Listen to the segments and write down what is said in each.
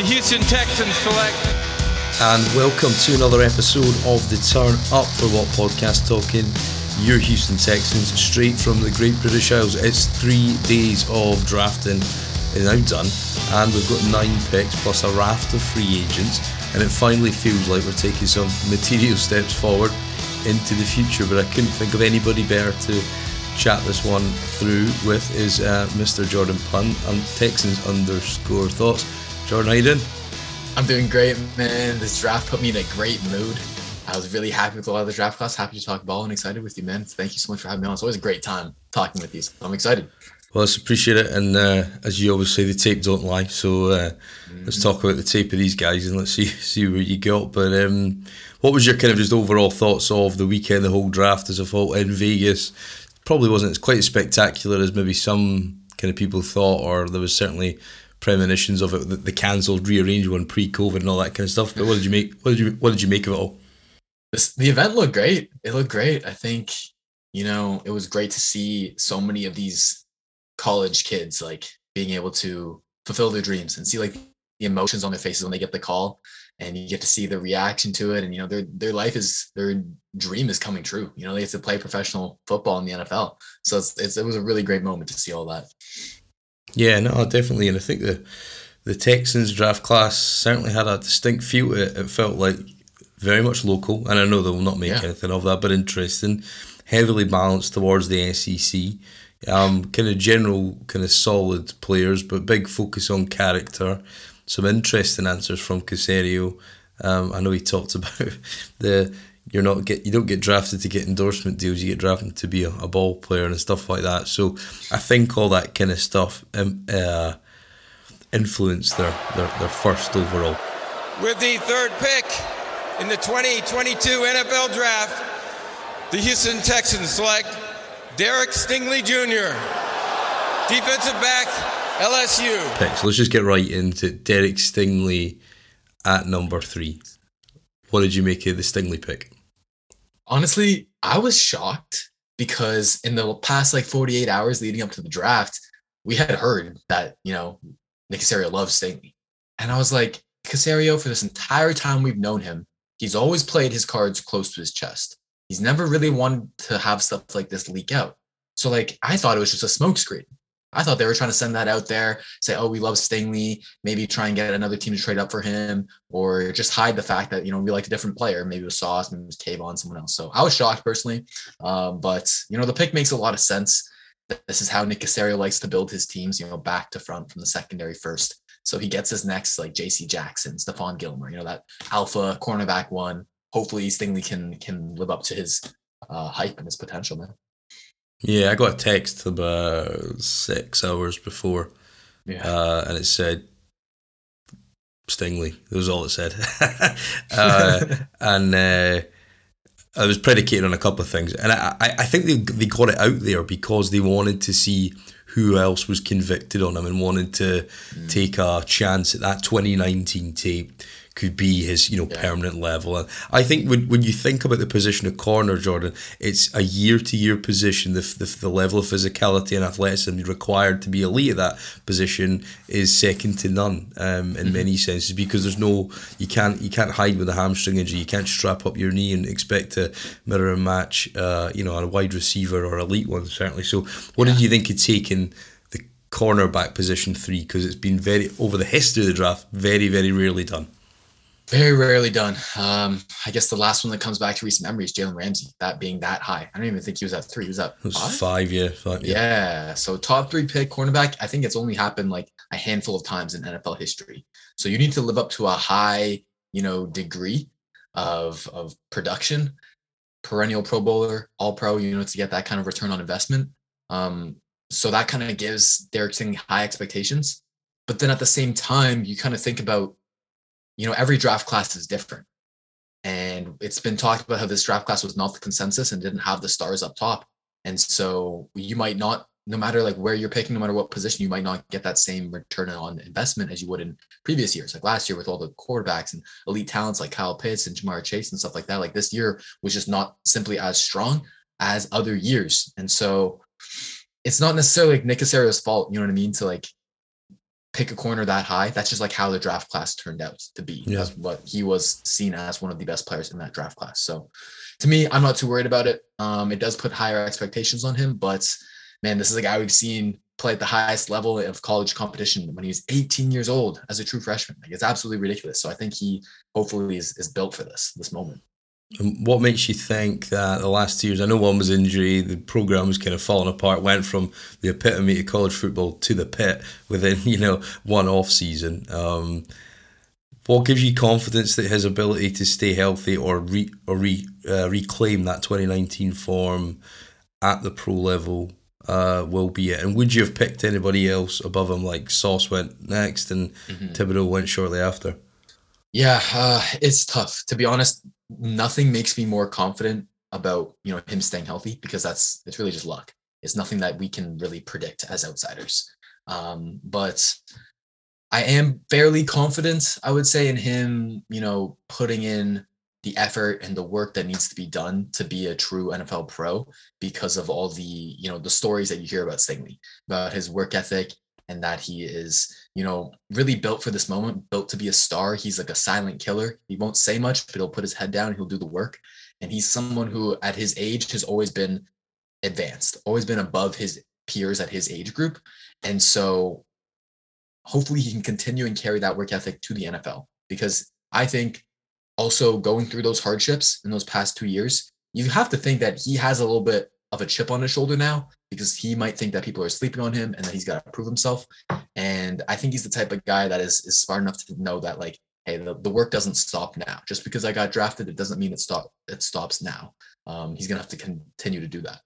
the Houston Texans select. And welcome to another episode of the Turn Up for What podcast, talking your Houston Texans straight from the Great British Isles. It's three days of drafting is now done, and we've got nine picks plus a raft of free agents, and it finally feels like we're taking some material steps forward into the future. But I couldn't think of anybody better to chat this one through with is uh, Mr. Jordan Punt and Texans underscore thoughts. Jordan, how you doing? I'm doing great, man. This draft put me in a great mood. I was really happy with a lot of the draft class. Happy to talk ball and excited with you, man. Thank you so much for having me on. It's always a great time talking with you. So I'm excited. Well, let's appreciate it. And uh, as you always say, the tape don't lie. So uh, mm-hmm. let's talk about the tape of these guys and let's see see what you got. But um, what was your kind of just overall thoughts of the weekend, the whole draft as a whole in Vegas? Probably wasn't as quite as spectacular as maybe some kind of people thought, or there was certainly premonitions of it, the, the cancelled, rearranged one pre-COVID and all that kind of stuff. But what did you make? What did you What did you make of it all? The event looked great. It looked great. I think you know it was great to see so many of these college kids like being able to fulfill their dreams and see like the emotions on their faces when they get the call and you get to see the reaction to it and you know their their life is their dream is coming true you know they get to play professional football in the NFL so it's, it's, it was a really great moment to see all that yeah no definitely and I think the the Texans draft class certainly had a distinct feel to it it felt like very much local and I know they will not make yeah. anything of that but interesting heavily balanced towards the SEC um, kind of general, kind of solid players, but big focus on character. Some interesting answers from Caserio. Um, I know he talked about the you're not get you don't get drafted to get endorsement deals. You get drafted to be a, a ball player and stuff like that. So I think all that kind of stuff um, uh, influenced their, their their first overall. With the third pick in the 2022 NFL Draft, the Houston Texans select Derek Stingley Jr., defensive back, LSU. Okay, so let's just get right into Derek Stingley at number three. What did you make of the Stingley pick? Honestly, I was shocked because in the past like 48 hours leading up to the draft, we had heard that, you know, Nick Caserio loves Stingley. And I was like, Caserio, for this entire time we've known him, he's always played his cards close to his chest. He's never really wanted to have stuff like this leak out. So like I thought it was just a smokescreen. I thought they were trying to send that out there, say, "Oh, we love Stingley." Maybe try and get another team to trade up for him, or just hide the fact that you know we liked a different player. Maybe it was Sauce, maybe it was Tavon, someone else. So I was shocked personally, um, but you know the pick makes a lot of sense. This is how Nick Caserio likes to build his teams, you know, back to front from the secondary first. So he gets his next like J.C. Jackson, Stephon Gilmore, you know that alpha cornerback one hopefully Stingley can can live up to his uh, hype and his potential, man. Yeah, I got a text about six hours before, yeah. uh, and it said Stingley. That was all it said, uh, and uh, I was predicated on a couple of things, and I, I think they they got it out there because they wanted to see who else was convicted on him and wanted to mm. take a chance at that 2019 tape could be his you know yeah. permanent level. And I think when when you think about the position of corner, Jordan, it's a year to year position. The, the the level of physicality and athleticism required to be elite at that position is second to none um, in mm-hmm. many senses because there's no you can't you can't hide with a hamstring injury. You can't strap up your knee and expect to mirror and match uh, you know a wide receiver or elite one certainly. So what yeah. did you think of taking? the Cornerback position three because it's been very over the history of the draft, very very rarely done. Very rarely done. Um, I guess the last one that comes back to recent memory is Jalen Ramsey, that being that high. I don't even think he was at three. He was at was five? five, yeah, five, yeah. Yeah. So top three pick cornerback. I think it's only happened like a handful of times in NFL history. So you need to live up to a high, you know, degree of of production, perennial Pro Bowler, All Pro. You know, to get that kind of return on investment. Um, so that kind of gives Derek Stingley high expectations. But then at the same time, you kind of think about you know, every draft class is different. And it's been talked about how this draft class was not the consensus and didn't have the stars up top. And so you might not, no matter like where you're picking, no matter what position, you might not get that same return on investment as you would in previous years. Like last year with all the quarterbacks and elite talents like Kyle Pitts and Ja'Marr Chase and stuff like that. Like this year was just not simply as strong as other years. And so it's not necessarily like Nick Caserio's fault, you know what I mean? To like pick a corner that high. That's just like how the draft class turned out to be. Yeah. That's what he was seen as one of the best players in that draft class. So to me, I'm not too worried about it. Um, it does put higher expectations on him, but man, this is a guy we've seen play at the highest level of college competition when he was 18 years old as a true freshman. Like it's absolutely ridiculous. So I think he hopefully is, is built for this this moment. And what makes you think that the last two years? I know one was injury. The program was kind of falling apart. Went from the epitome of college football to the pit within you know one off season. Um, what gives you confidence that his ability to stay healthy or re, or re, uh, reclaim that 2019 form at the pro level uh, will be it? And would you have picked anybody else above him? Like Sauce went next, and mm-hmm. Thibodeaux went shortly after. Yeah, uh, it's tough to be honest nothing makes me more confident about you know him staying healthy because that's it's really just luck. It's nothing that we can really predict as outsiders. Um, but I am fairly confident, I would say, in him, you know, putting in the effort and the work that needs to be done to be a true NFL pro because of all the, you know, the stories that you hear about Stingley, about his work ethic and that he is, you know, really built for this moment, built to be a star. He's like a silent killer. He won't say much, but he'll put his head down, he'll do the work. And he's someone who, at his age, has always been advanced, always been above his peers at his age group. And so hopefully he can continue and carry that work ethic to the NFL because I think also going through those hardships in those past two years, you have to think that he has a little bit of a chip on his shoulder now because he might think that people are sleeping on him and that he's got to prove himself. And I think he's the type of guy that is, is smart enough to know that like, hey, the, the work doesn't stop now. Just because I got drafted, it doesn't mean it stop it stops now. Um, he's gonna have to continue to do that.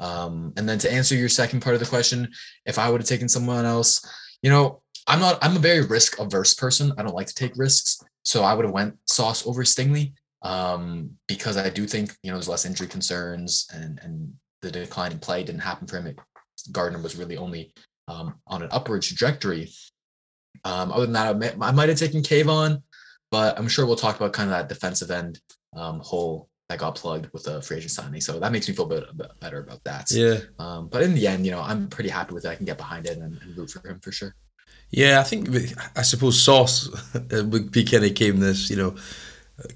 Um, and then to answer your second part of the question, if I would have taken someone else, you know, I'm not I'm a very risk averse person. I don't like to take risks. So I would have went Sauce over Stingley um, because I do think you know there's less injury concerns and and the decline in play didn't happen for him. Gardner was really only um, on an upward trajectory. Um, other than that, I might, I might have taken Kayvon, but I'm sure we'll talk about kind of that defensive end um, hole that got plugged with the free agent signing. So that makes me feel a bit, a bit better about that. Yeah. Um, but in the end, you know, I'm pretty happy with it. I can get behind it and, and root for him for sure. Yeah, I think I suppose Sauce would be kind of came this, you know,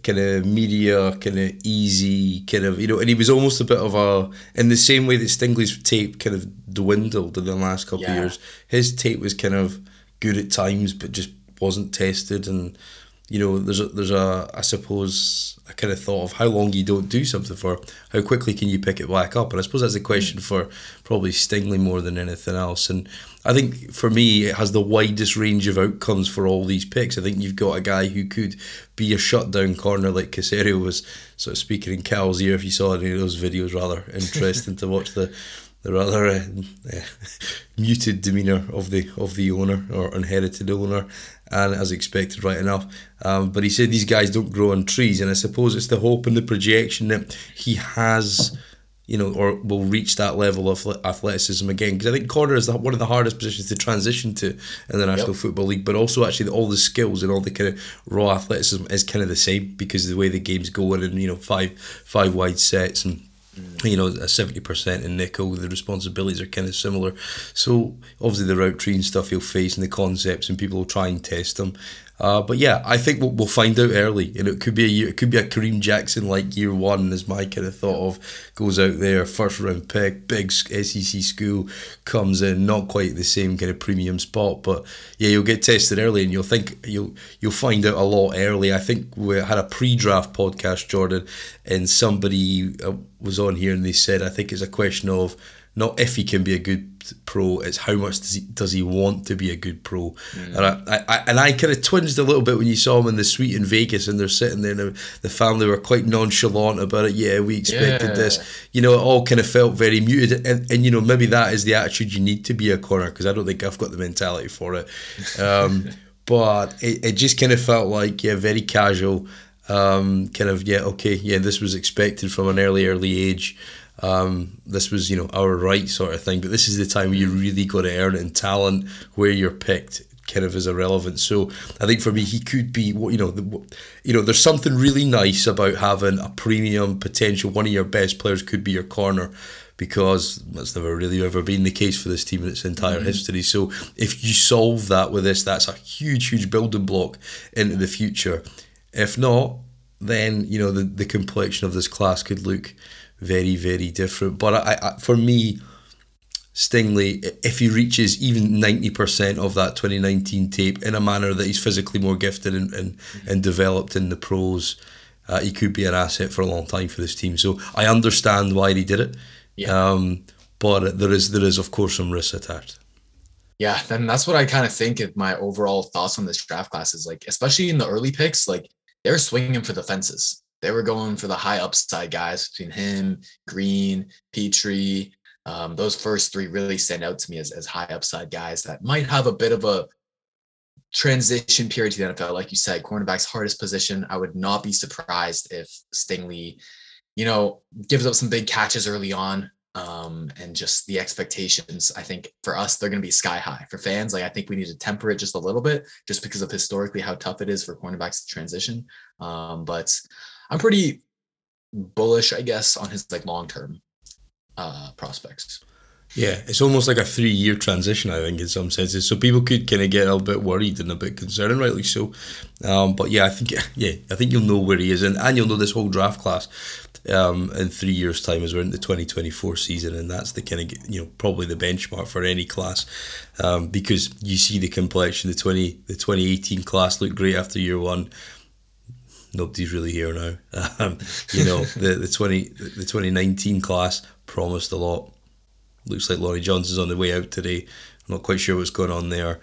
kind of media, kind of easy, kind of you know, and he was almost a bit of a in the same way that Stingley's tape kind of dwindled in the last couple yeah. of years. His tape was kind of good at times, but just wasn't tested, and you know, there's a there's a I suppose I kind of thought of how long you don't do something for, how quickly can you pick it back up, and I suppose that's a question mm. for probably Stingley more than anything else. And I think for me, it has the widest range of outcomes for all these picks. I think you've got a guy who could be a shutdown corner like Caserio was sort of speaking in Cal's ear. If you saw any of those videos, rather interesting to watch the the rather uh, uh, muted demeanour of the of the owner or inherited owner, and as expected, right enough. Um, but he said these guys don't grow on trees, and I suppose it's the hope and the projection that he has, you know, or will reach that level of athleticism again. Because I think corner is one of the hardest positions to transition to in the National yep. Football League, but also actually all the skills and all the kind of raw athleticism is kind of the same because of the way the game's going and you know five five wide sets and. Mm. You know, a seventy percent in nickel. The responsibilities are kind of similar. So obviously the route tree and stuff he'll face and the concepts, and people will try and test them. Uh, but yeah, I think we'll, we'll find out early. Know, it could be a year, it could be a Kareem Jackson like year one, as my kind of thought of goes out there, first round pick, big SEC school comes in, not quite the same kind of premium spot, but yeah, you'll get tested early, and you'll think you'll you'll find out a lot early. I think we had a pre-draft podcast, Jordan, and somebody uh, was on here, and they said I think it's a question of not if he can be a good pro, it's how much does he does he want to be a good pro. Mm. And I, I, and I kind of twinged a little bit when you saw him in the suite in Vegas and they're sitting there and the family were quite nonchalant about it. Yeah, we expected yeah. this. You know, it all kind of felt very muted. And, and you know, maybe that is the attitude you need to be a corner because I don't think I've got the mentality for it. Um, but it, it just kind of felt like, yeah, very casual. Um, kind of, yeah, okay, yeah, this was expected from an early, early age. Um, this was, you know, our right sort of thing. But this is the time where you really got to earn it in talent, where you're picked, kind of is irrelevant. So I think for me, he could be what you know. The, you know, there's something really nice about having a premium potential. One of your best players could be your corner because that's never really ever been the case for this team in its entire mm-hmm. history. So if you solve that with this, that's a huge, huge building block into the future. If not, then you know the the complexion of this class could look very, very different. But I, I for me Stingley, if he reaches even 90% of that 2019 tape in a manner that he's physically more gifted and, and, and developed in the pros, uh, he could be an asset for a long time for this team. So I understand why he did it. Yeah. Um, but there is, there is, of course, some risk attached. Yeah, then that's what I kind of think of my overall thoughts on this draft class is like, especially in the early picks, like they're swinging for the fences. They were going for the high upside guys between him, Green, Pitre. um, those first three really stand out to me as, as high upside guys that might have a bit of a transition period to the NFL. Like you said, cornerback's hardest position. I would not be surprised if Stingley, you know, gives up some big catches early on. Um, and just the expectations, I think for us, they're going to be sky high. For fans, like I think we need to temper it just a little bit, just because of historically how tough it is for cornerbacks to transition. Um, but I'm pretty bullish, I guess, on his like long term uh, prospects. Yeah, it's almost like a three year transition, I think, in some senses. So people could kind of get a bit worried and a bit concerned, rightly so. Um, but yeah, I think yeah, I think you'll know where he is, and, and you'll know this whole draft class um, in three years' time as we're in the twenty twenty four season, and that's the kind of you know probably the benchmark for any class, um, because you see the complexion. The twenty the twenty eighteen class looked great after year one nobody's really here now. Um, you know, the the twenty the twenty nineteen class promised a lot. Looks like Lonnie Johnson's on the way out today. I'm not quite sure what's going on there.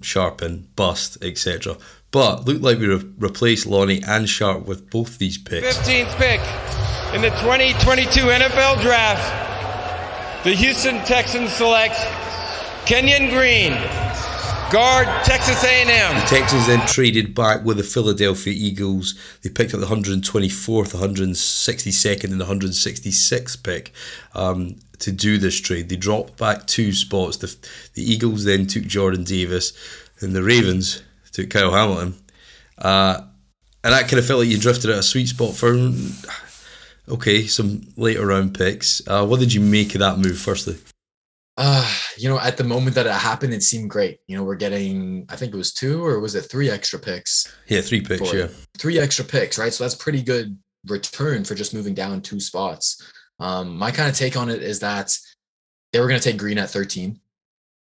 Scharping, bust, etc. But looked like we re- replaced Lonnie and Sharp with both these picks. 15th pick in the 2022 NFL Draft. The Houston Texans select Kenyon Green, guard Texas A&M. The Texans then traded back with the Philadelphia Eagles. They picked up the 124th, 162nd, and the 166th pick um, to do this trade. They dropped back two spots. The, the Eagles then took Jordan Davis, and the Ravens took Kyle Hamilton. Uh, and that kind of felt like you drifted at a sweet spot for okay some later round picks. Uh, what did you make of that move? Firstly, uh, you know, at the moment that it happened, it seemed great. You know, we're getting, I think it was two or was it three extra picks? Yeah, three picks, yeah. Three extra picks, right? So that's pretty good return for just moving down two spots. Um, my kind of take on it is that they were going to take Green at 13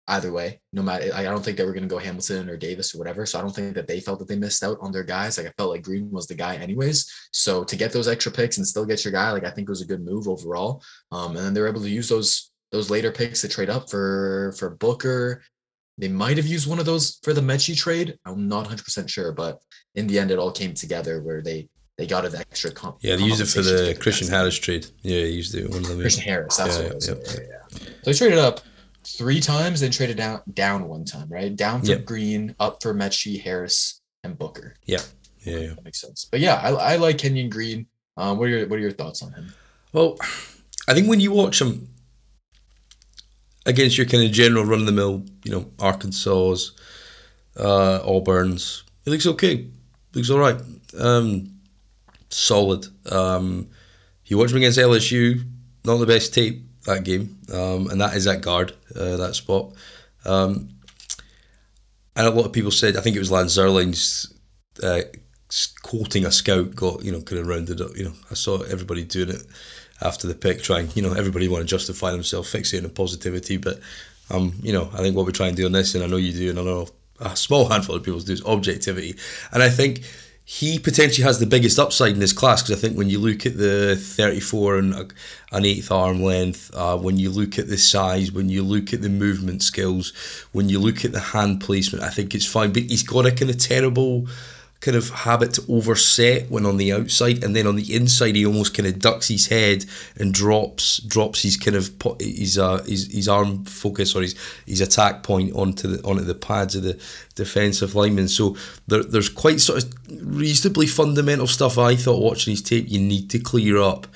either way, no matter, I don't think they were going to go Hamilton or Davis or whatever. So I don't think that they felt that they missed out on their guys. Like I felt like Green was the guy anyways. So to get those extra picks and still get your guy, like I think it was a good move overall. Um, and then they're able to use those those later picks to trade up for for Booker. They might have used one of those for the Metchie trade. I'm not 100 percent sure, but in the end, it all came together where they they got an extra comp. Yeah, they used it for the Christian Harris trade. Yeah, they used it. One of them. Christian Harris. That's yeah, what it was. Yeah, yeah. So they traded up three times, then traded down down one time, right? Down for. Green, up for Metchie, Harris, and Booker. Yeah, yeah, yeah. That makes sense. But yeah, I, I like Kenyon Green. Um, what are your what are your thoughts on him? Well, I think when you watch him, against your kind of general run of the mill, you know, Arkansas's, uh, Auburn's. It looks okay. looks all right. Um, solid. Um, you watch him against LSU, not the best tape that game, um, and that is that guard, uh, that spot. Um, and a lot of people said, I think it was Lance Zierlein's uh, quoting a scout got, you know, kind of rounded up. You know, I saw everybody doing it after the pick, trying, you know, everybody want to justify themselves, fixating on positivity. But, um, you know, I think what we try and do on this, and I know you do, and I know a small handful of people do, is objectivity. And I think he potentially has the biggest upside in this class because I think when you look at the 34 and an eighth arm length, uh, when you look at the size, when you look at the movement skills, when you look at the hand placement, I think it's fine. But he's got a kind of terrible kind of habit to overset when on the outside, and then on the inside he almost kind of ducks his head and drops drops his kind of his uh, his, his arm focus or his his attack point onto the onto the pads of the defensive lineman. So there, there's quite sort of reasonably fundamental stuff I thought watching his tape you need to clear up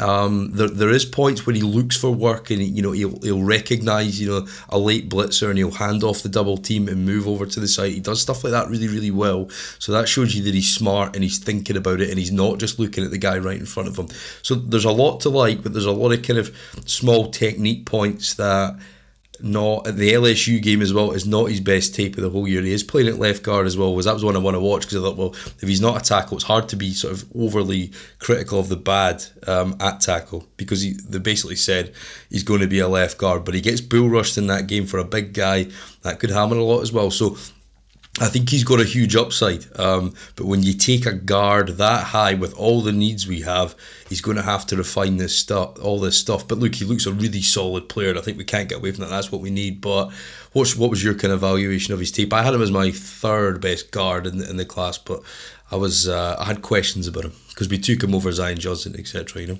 Um, there, there is points where he looks for work and you know he'll, he'll recognize you know a late blitzer and he'll hand off the double team and move over to the side. He does stuff like that really really well. So that shows you that he's smart and he's thinking about it and he's not just looking at the guy right in front of him. So there's a lot to like, but there's a lot of kind of small technique points that not at the LSU game as well is not his best tape of the whole year. He is playing at left guard as well. Was that was one I want to watch because I thought, well, if he's not a tackle, it's hard to be sort of overly critical of the bad um, at tackle because he, they basically said he's going to be a left guard, but he gets bull rushed in that game for a big guy that could hammer a lot as well. So I think he's got a huge upside. Um, but when you take a guard that high with all the needs we have, he's going to have to refine this stuff, all this stuff. But look, he looks a really solid player, and I think we can't get away from that. That's what we need. But what's what was your kind of evaluation of his tape? I had him as my third best guard in the, in the class, but I was uh, I had questions about him because we took him over Zion Johnson, etc. You know.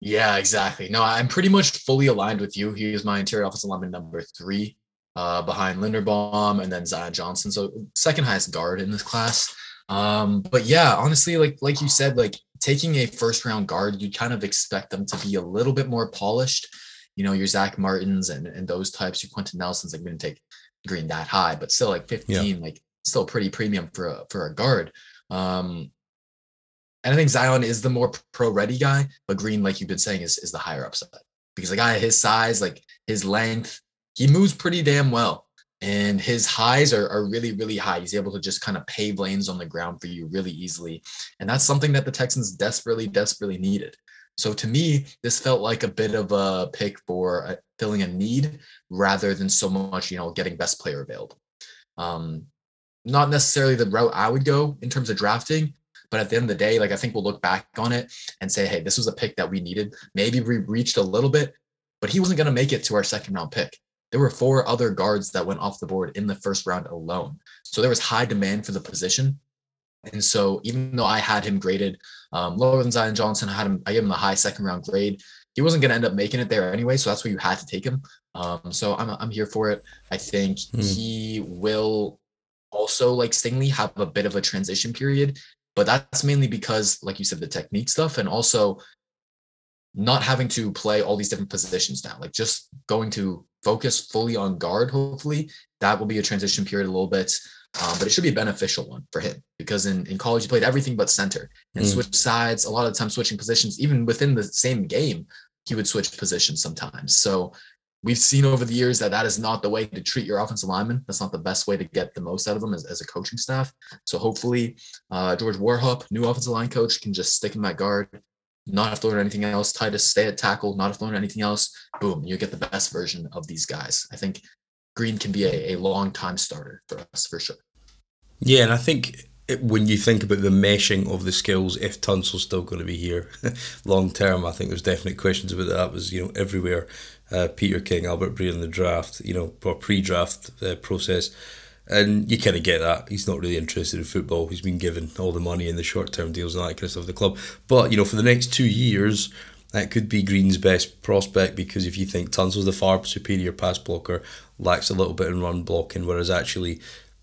Yeah, exactly. No, I'm pretty much fully aligned with you. He is my interior offensive lineman number three uh, behind Linderbaum and then Zion Johnson. So second highest guard in this class. Um, but yeah, honestly, like like you said, like taking a first round guard, you kind of expect them to be a little bit more polished. You know, your Zach Martins and and those types, your Quenton Nelsons, like going to take Green that high, but still like 15, yeah. like still pretty premium for a for a guard. Um, and I think Zion is the more pro ready guy, but Green, like you've been saying, is is the higher upside because the guy his size, like his length, he moves pretty damn well. And his highs are, are really, really high. He's able to just kind of pave lanes on the ground for you really easily. And that's something that the Texans desperately, desperately needed. So to me, this felt like a bit of a pick for uh, filling a need rather than so much, you know, getting best player available. Um, not necessarily the route I would go in terms of drafting, but at the end of the day, like I think we'll look back on it and say, hey, this was a pick that we needed. Maybe we reached a little bit, but he wasn't going to make it to our second round pick there were four other guards that went off the board in the first round alone. So there was high demand for the position. And so even though I had him graded um, lower than Zion Johnson, I had him, I gave him a high second round grade. He wasn't going to end up making it there anyway. So that's where you had to take him. Um, so I'm, I'm here for it. I think hmm. he will also, like Stingley, have a bit of a transition period. But that's mainly because, like you said, the technique stuff and also not having to play all these different positions now, like just going to focus fully on guard, hopefully, that will be a transition period a little bit. Um, but it should be a beneficial one for him because in, in college he played everything but center and mm. switch sides a lot of the time switching positions even within the same game he would switch positions sometimes so we've seen over the years that that is not the way to treat your offensive lineman that's not the best way to get the most out of them as, as a coaching staff so hopefully uh, george warhop new offensive line coach can just stick him that guard not have to learn anything else. Tytus stay at tackle, not have to learn anything else. Boom, you get the best version of these guys. I think Green can be a, a long time starter for us for sure. Yeah, and I think it, when you think about the meshing of the skills, if Tunsil's still going to be here long term, I think there's definite questions about that. Was you know everywhere, uh, Peter King, Albert Breer in the draft, you know, or pre-draft uh, process and you kind of get that. He's not really interested in football. He's been given all the money in the short term deals and that kind of stuff of the club. But, you know, for the next two years, that could be Green's best prospect because if you think Tunsil's the far superior pass blocker, lacks a little bit in run blocking, whereas actually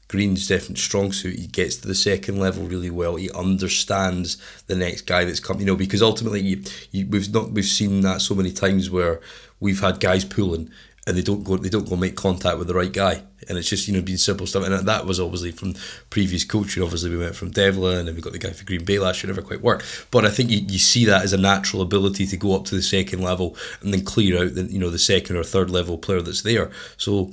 Green's definite strong suit. He gets to the second level really well. He understands the next guy that's coming. You know, because ultimately, you, you, we've not we've seen that so many times where we've had guys pulling and they don't go they don't go make contact with the right guy. And it's just you know being simple stuff. And that was obviously from previous coaching. Obviously we went from Devlin and we got the guy for Green Bay last year. Never quite worked. But I think you, you see that as a natural ability to go up to the second level and then clear out the you know the second or third level player that's there. So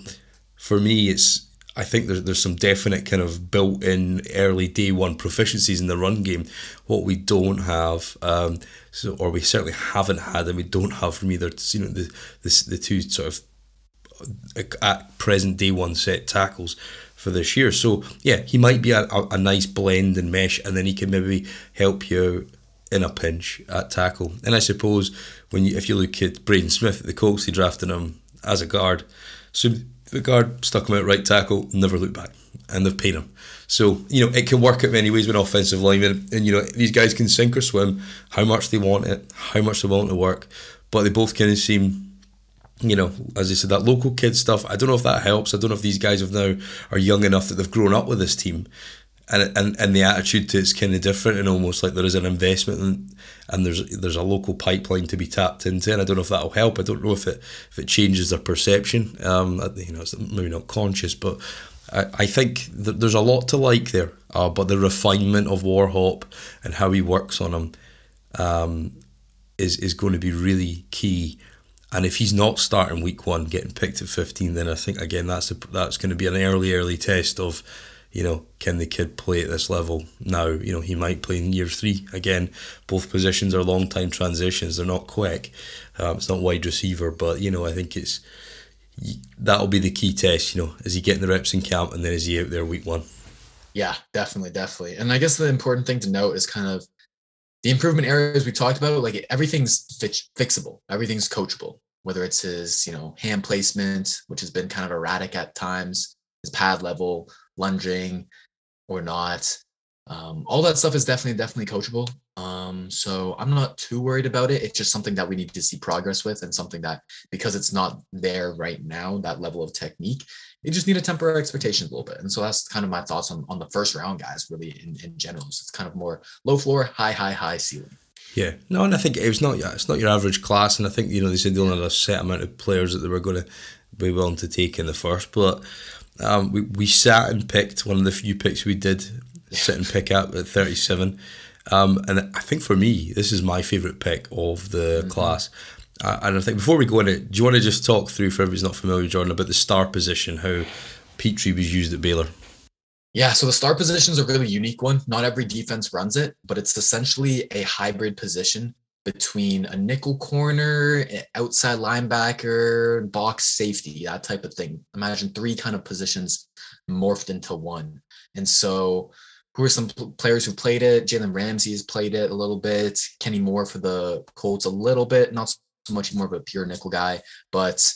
for me it's I think there's, there's some definite kind of built in early day one proficiencies in the run game. What we don't have, um, so or we certainly haven't had, and we don't have from either you know the the, the two sort of at present day one set tackles for this year. So yeah, he might be a, a, a nice blend and mesh, and then he can maybe help you in a pinch at tackle. And I suppose when you, if you look at Braden Smith at the Colts, he drafted him as a guard. So the guard stuck him out right tackle, never looked back, and they've paid him. So you know it can work out many ways with offensive linemen, and you know these guys can sink or swim, how much they want it, how much they want to work, but they both kind of seem you know, as I said, that local kid stuff. I don't know if that helps. I don't know if these guys have now are young enough that they've grown up with this team, and and and the attitude to it's kind of different and almost like there is an investment and and there's there's a local pipeline to be tapped into. And I don't know if that'll help. I don't know if it if it changes their perception. Um you know it's maybe not conscious but I, I think that there's a lot to like there uh, but the refinement of Warhop and how he works on him um, is is going to be really key and if he's not starting week one getting picked at 15 then I think again that's a, that's going to be an early early test of you know, can the kid play at this level now? You know, he might play in year three. Again, both positions are long time transitions. They're not quick. Um, it's not wide receiver, but you know, I think it's that'll be the key test. You know, is he getting the reps in camp, and then is he out there week one? Yeah, definitely, definitely. And I guess the important thing to note is kind of the improvement areas we talked about. Like everything's fixable, everything's coachable. Whether it's his, you know, hand placement, which has been kind of erratic at times, his pad level, lunging or not. Um, all that stuff is definitely definitely coachable. Um, so I'm not too worried about it. It's just something that we need to see progress with, and something that because it's not there right now, that level of technique, you just need to temper expectations a little bit. And so that's kind of my thoughts on on the first round guys, really in, in general. So it's kind of more low floor, high, high, high ceiling. Yeah, no, and I think it's not it's not your average class, and I think you know they said they only had a set amount of players that they were going to be willing to take in the first, but um, we, we sat and picked one of the few picks we did sit and pick up at 37. Um, and I think for me, this is my favourite pick of the mm-hmm. class. And I think before we go in it, do you want to just talk through, for everybody's not familiar, Jordan, about the star position, how Pitre was used at Baylor? Yeah, so the star position is a really unique one. Not every defense runs it, but it's essentially a hybrid position between a nickel corner, outside linebacker, box safety, that type of thing. Imagine three kind of positions morphed into one. And so, who are some players who played it? Jalen Ramsey has played it a little bit. Kenny Moore for the Colts a little bit, not much more of a pure nickel guy, but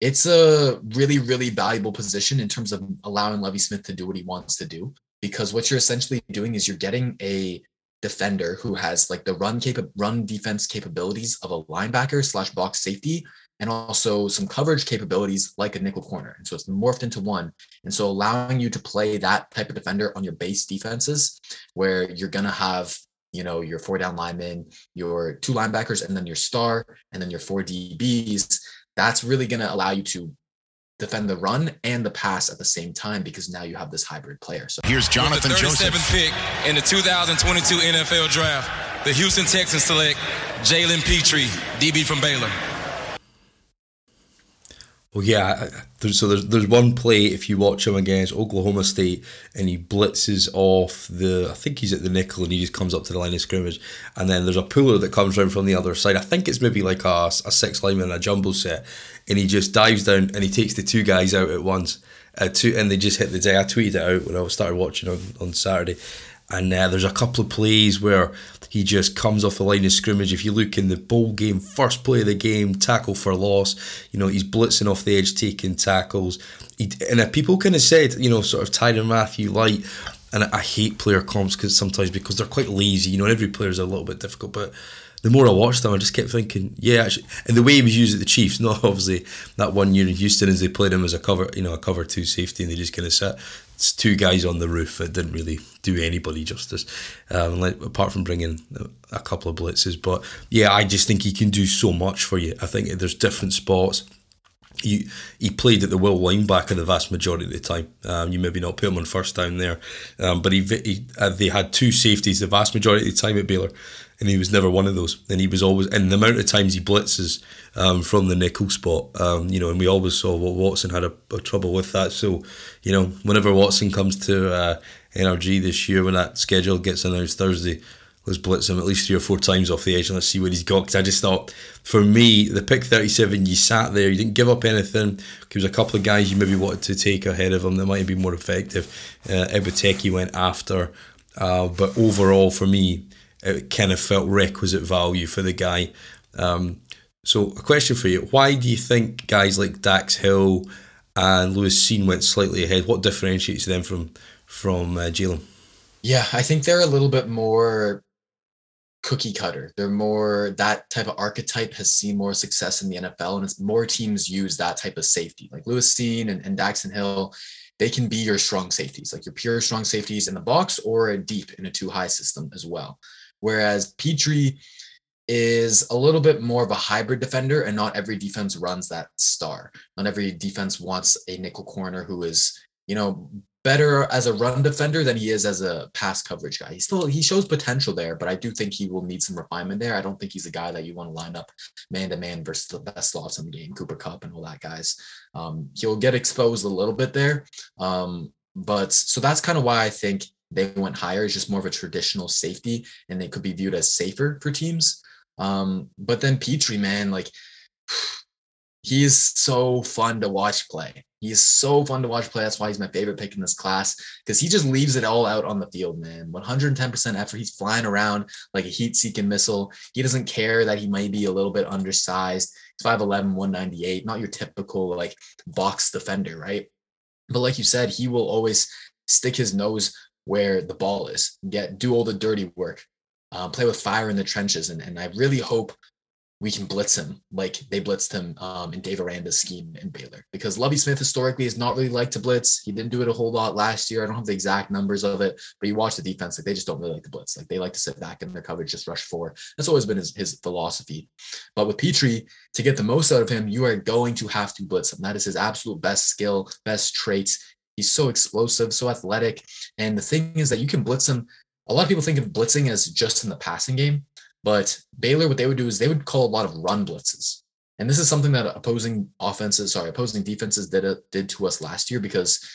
it's a really, really valuable position in terms of allowing Lovie Smith to do what he wants to do. Because what you're essentially doing is you're getting a defender who has like the run run defense capabilities of a linebacker slash box safety and also some coverage capabilities like a nickel corner. And so it's morphed into one. And so allowing you to play that type of defender on your base defenses where you're going to have, you know, your four down linemen, your two linebackers, and then your star, and then your four DBs. That's really going to allow you to defend the run and the pass at the same time because now you have this hybrid player. So here's Jonathan With the 37th Joseph. pick in the 2022 NFL Draft. The Houston Texans select Jalen Pitre, DB from Baylor. Well, yeah. There's, so there's there's one play if you watch him against Oklahoma State and he blitzes off the I think he's at the nickel and he just comes up to the line of scrimmage and then there's a puller that comes around from the other side. I think it's maybe like a, a six lineman and a jumbo set and he just dives down and he takes the two guys out at once. Uh, two, and they just hit the day. I tweeted it out when I started watching on, on Saturday. And uh, there's a couple of plays where he just comes off the line of scrimmage. If you look in the bowl game, first play of the game, tackle for loss. You know, he's blitzing off the edge, taking tackles. He, and people kind of said, you know, sort of Tyrann Mathieu light. And I hate player comps because sometimes because they're quite lazy. You know, every player is a little bit difficult, but the more I watched them, I just kept thinking, yeah, actually, and the way he was used at the Chiefs, not obviously that one year in Houston as they played him as a cover, you know, a cover two safety, and they just kind of sat. It's two guys on the roof. It didn't really do anybody justice, um, like, apart from bringing a couple of blitzes. But yeah, I just think he can do so much for you. I think there's different spots. He, he played at the will linebacker the vast majority of the time. Um, you maybe not put him on first down there, um, but he, he uh, they had two safeties the vast majority of the time at Baylor and he was never one of those. And he was always, and the amount of times he blitzes um, from the nickel spot, um, you know, and we always saw what Watson had a, a, trouble with that. So, you know, whenever Watson comes to uh, NRG this year, when that schedule gets announced Thursday, let's blitz him at least three or four times off the edge and let's see what he's got. Because I just thought, for me, the pick 37, you sat there, you didn't give up anything. There was a couple of guys you maybe wanted to take ahead of him that might have been more effective. Uh, went after. Uh, but overall, for me, it kind of felt requisite value for the guy. Um, so, a question for you: Why do you think guys like Dax Hill and Lewis Cine went slightly ahead? What differentiates them from from uh, Jalen? Yeah, I think they're a little bit more cookie cutter. They're more that type of archetype has seen more success in the NFL, and it's more teams use that type of safety. Like Lewis Cine and, and Daxton Hill, they can be your strong safeties, like your pure strong safeties in the box or deep in a two high system as well. Whereas Pitre is a little bit more of a hybrid defender, and not every defense runs that star. Not every defense wants a nickel corner who is, you know, better as a run defender than he is as a pass coverage guy. He still he shows potential there, but I do think he will need some refinement there. I don't think he's a guy that you want to line up man to man versus the best slots in the game, Cooper Kupp and all that guys. Um, he'll get exposed a little bit there, um, but so that's kind of why I think they went higher. Is just more of a traditional safety, and they could be viewed as safer for teams. Um, but then Pitre, man, like he is so fun to watch play. He's so fun to watch play. That's why he's my favorite pick in this class because he just leaves it all out on the field, man. 110% effort. He's flying around like a heat seeking missile. He doesn't care that he might be a little bit undersized. He's 5'11, 198, not your typical like box defender, right? But like you said, he will always stick his nose where the ball is, get do all the dirty work, uh, play with fire in the trenches. And, and I really hope we can blitz him like they blitzed him um, in Dave Aranda's scheme in Baylor. Because Lovie Smith historically has not really liked to blitz. He didn't do it a whole lot last year. I don't have the exact numbers of it, but you watch the defense, like they just don't really like to blitz. Like they like to sit back in their coverage, just rush forward. That's always been his, his philosophy. But with Pitre, to get the most out of him, you are going to have to blitz him. That is his absolute best skill, best traits. He's so explosive, so athletic. And the thing is that you can blitz him. A lot of people think of blitzing as just in the passing game but Baylor, what they would do is they would call a lot of run blitzes. And this is something that opposing offenses, sorry, opposing defenses did, uh, did to us last year because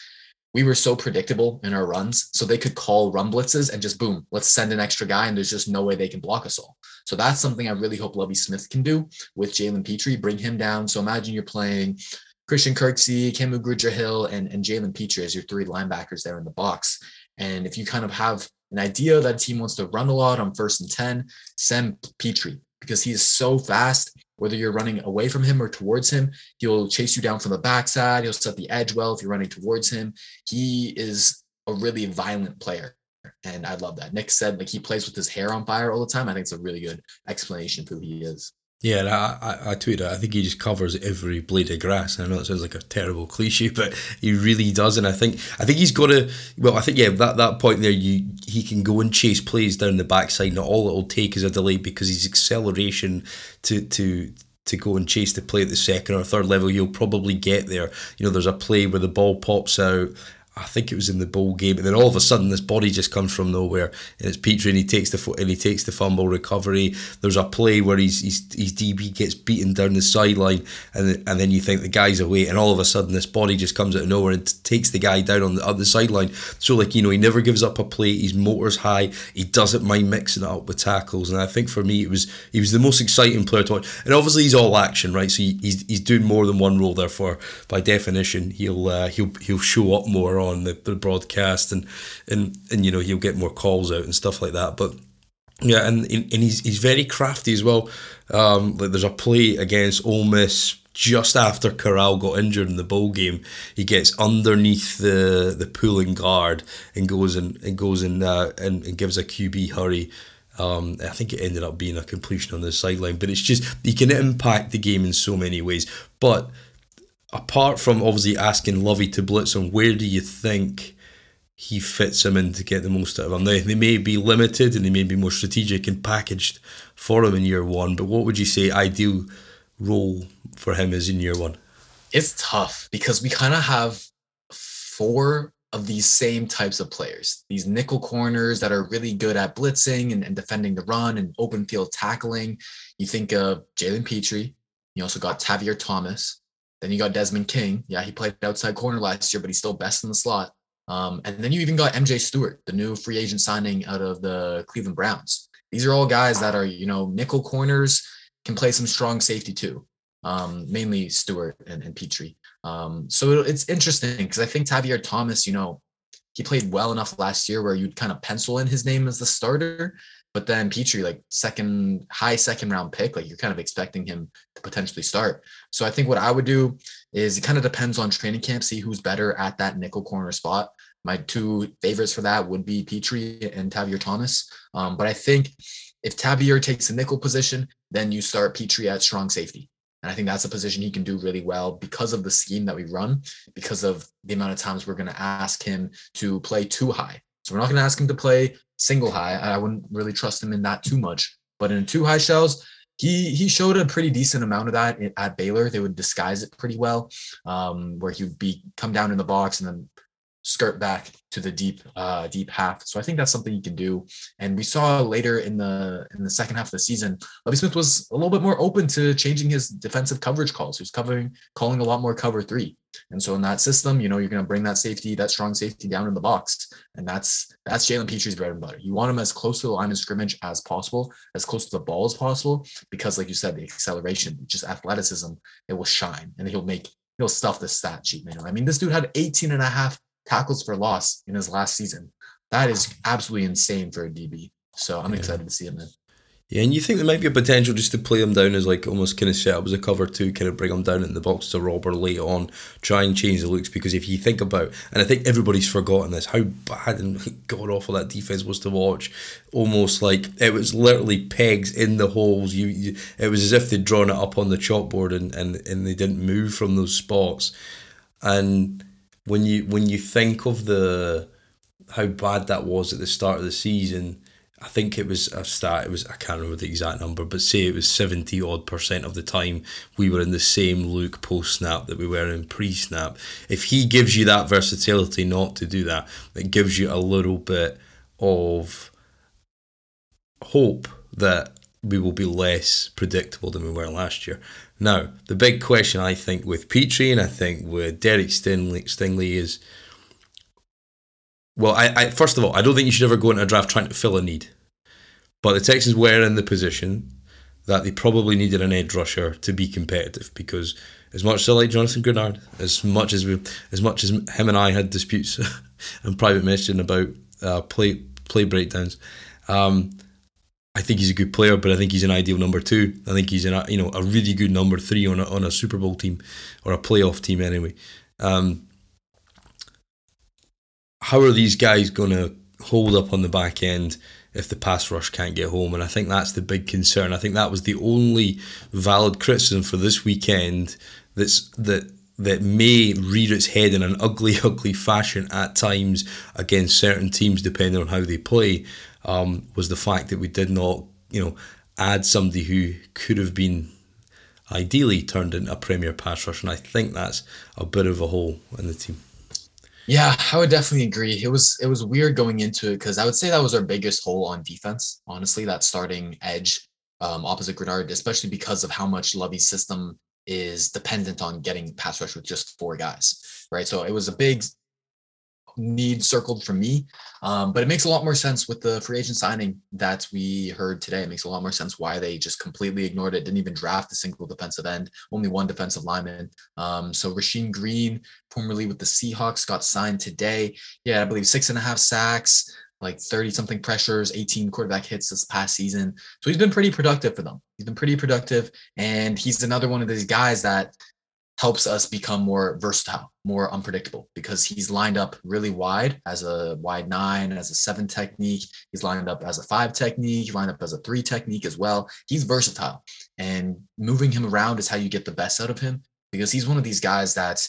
we were so predictable in our runs. So they could call run blitzes and just boom, let's send an extra guy. And there's just no way they can block us all. So that's something I really hope Lovie Smith can do with Jalen Pitre, bring him down. So imagine you're playing Christian Kirksey, Kamu Grugier-Hill, and, and Jalen Pitre as your three linebackers there in the box. And if you kind of have an idea that a team wants to run a lot on first and 10, send Pitre because he is so fast. Whether you're running away from him or towards him, he'll chase you down from the backside. He'll set the edge well if you're running towards him. He is a really violent player. And I love that. Nick said like he plays with his hair on fire all the time. I think it's a really good explanation for who he is. Yeah, I, I, I tweeted. I think he just covers every blade of grass. I know it sounds like a terrible cliche, but he really does. And I think I think he's got to. Well, I think yeah, that, that point there, you he can go and chase plays down the backside. Not all it'll take is a delay because his acceleration to to to go and chase the play at the second or third level, you'll probably get there. You know, there's a play where the ball pops out I think it was in the bowl game, and then all of a sudden this body just comes from nowhere, and it's Pitre, and he takes the and he takes the fumble recovery. There's a play where he's, he's his DB gets beaten down the sideline, and and then you think the guy's away, and all of a sudden this body just comes out of nowhere and takes the guy down on the other sideline. So like you know he never gives up a play. His motor's high. He doesn't mind mixing it up with tackles, and I think for me it was he was the most exciting player to watch. And obviously he's all action, right? So he, he's he's doing more than one role. Therefore, by definition, he'll uh, he'll he'll show up more on the, the broadcast and, and and you know he'll get more calls out and stuff like that but yeah and and he's he's very crafty as well um like there's a play against Ole Miss just after Corral got injured in the bowl game, he gets underneath the the pulling guard and goes and, and goes and, uh, and and gives a QB hurry. Um, I think it ended up being a completion on the sideline, but it's just he can impact the game in so many ways. But apart from obviously asking Lovie to blitz him, where do you think he fits him in to get the most out of him? Now, they may be limited and they may be more strategic and packaged for him in year one, but what would you say ideal role for him is in year one? It's tough because we kind of have four of these same types of players. These nickel corners that are really good at blitzing and, and defending the run and open field tackling. You think of Jalen Pitre, You also got Tavierre Thomas. Then you got Desmond King. Yeah, he played outside corner last year, but he's still best in the slot. Um, and then you even got MJ Stewart, the new free agent signing out of the Cleveland Browns. These are all guys that are, you know, nickel corners, can play some strong safety too. Um, mainly Stewart and, and Pitre. Um, so it's interesting because I think Tavierre Thomas, you know, he played well enough last year where you'd kind of pencil in his name as the starter. But then Pitre, like second, high second round pick, like you're kind of expecting him to potentially start. So I think what I would do is it kind of depends on training camp, see who's better at that nickel corner spot. My two favorites for that would be Pitre and Tavierre Thomas. Um, but I think if Tavierre takes the nickel position, then you start Pitre at strong safety. And I think that's a position he can do really well because of the scheme that we run, because of the amount of times we're going to ask him to play too high. So we're not going to ask him to play single high. I wouldn't really trust him in that too much. But in two high shells, he he showed a pretty decent amount of that at Baylor. They would disguise it pretty well, um, where he would be come down in the box and then skirt back to the deep uh, deep half. So I think that's something you can do. And we saw later in the in the second half of the season, Lovie Smith was a little bit more open to changing his defensive coverage calls. He was covering calling a lot more cover three. And so in that system, you know, you're going to bring that safety, that strong safety down in the box. And that's that's Jalen Pitre's bread and butter. You want him as close to the line of scrimmage as possible, as close to the ball as possible, because like you said, the acceleration, just athleticism, it will shine and he'll make he'll stuff the stat sheet, man. I mean, this dude had 18 and a half tackles for loss in his last season. That is absolutely insane for a DB. So I'm yeah. excited to see him in. Yeah, and you think there might be a potential just to play him down as like almost kind of set up as a cover two, kind of bring him down in the box to Robber late on, try and change the looks because if you think about, and I think everybody's forgotten this, how bad and god awful that defense was to watch. Almost like it was literally pegs in the holes. You, you it was as if they'd drawn it up on the chalkboard and, and and they didn't move from those spots, and when you when you think of the how bad that was at the start of the season, I think it was a stat. It was I can't remember the exact number, but say it was seventy odd percent of the time we were in the same look post snap that we were in pre snap. If he gives you that versatility not to do that, it gives you a little bit of hope that we will be less predictable than we were last year. Now, the big question I think with Pitre and I think with Derek Stingley, Stingley is well, I, I first of all, I don't think you should ever go into a draft trying to fill a need. But the Texans were in the position that they probably needed an edge rusher to be competitive because as much as I like Jonathan Greenard, as much as we, as much as him and I had disputes and private messaging about uh, play play breakdowns, um, I think he's a good player, but I think he's an ideal number two. I think he's a you know a really good number three on a, on a Super Bowl team or a playoff team anyway. Um, how are these guys going to hold up on the back end if the pass rush can't get home? And I think that's the big concern. I think that was the only valid criticism for this weekend. That's that that may rear its head in an ugly, ugly fashion at times against certain teams, depending on how they play um, was the fact that we did not, you know, add somebody who could have been ideally turned into a premier pass rush, and I think that's a bit of a hole in the team. Yeah, I would definitely agree. It was it was weird going into it because I would say that was our biggest hole on defense. Honestly, that starting edge um, opposite Greenard, especially because of how much Lovie's system is dependent on getting pass rush with just four guys, right? So it was a big need circled for me. Um, but it makes a lot more sense with the free agent signing that we heard today. It makes a lot more sense why they just completely ignored it, didn't even draft a single defensive end, only one defensive lineman. Um, so Rasheem Green, formerly with the Seahawks, got signed today. Yeah, I believe six and a half sacks, like 30 something pressures, 18 quarterback hits this past season. So he's been pretty productive for them. He's been pretty productive. And he's another one of these guys that helps us become more versatile, more unpredictable because he's lined up really wide as a wide nine, as a seven technique. He's lined up as a five technique. He's lined up as a three technique as well. He's versatile, and moving him around is how you get the best out of him because he's one of these guys that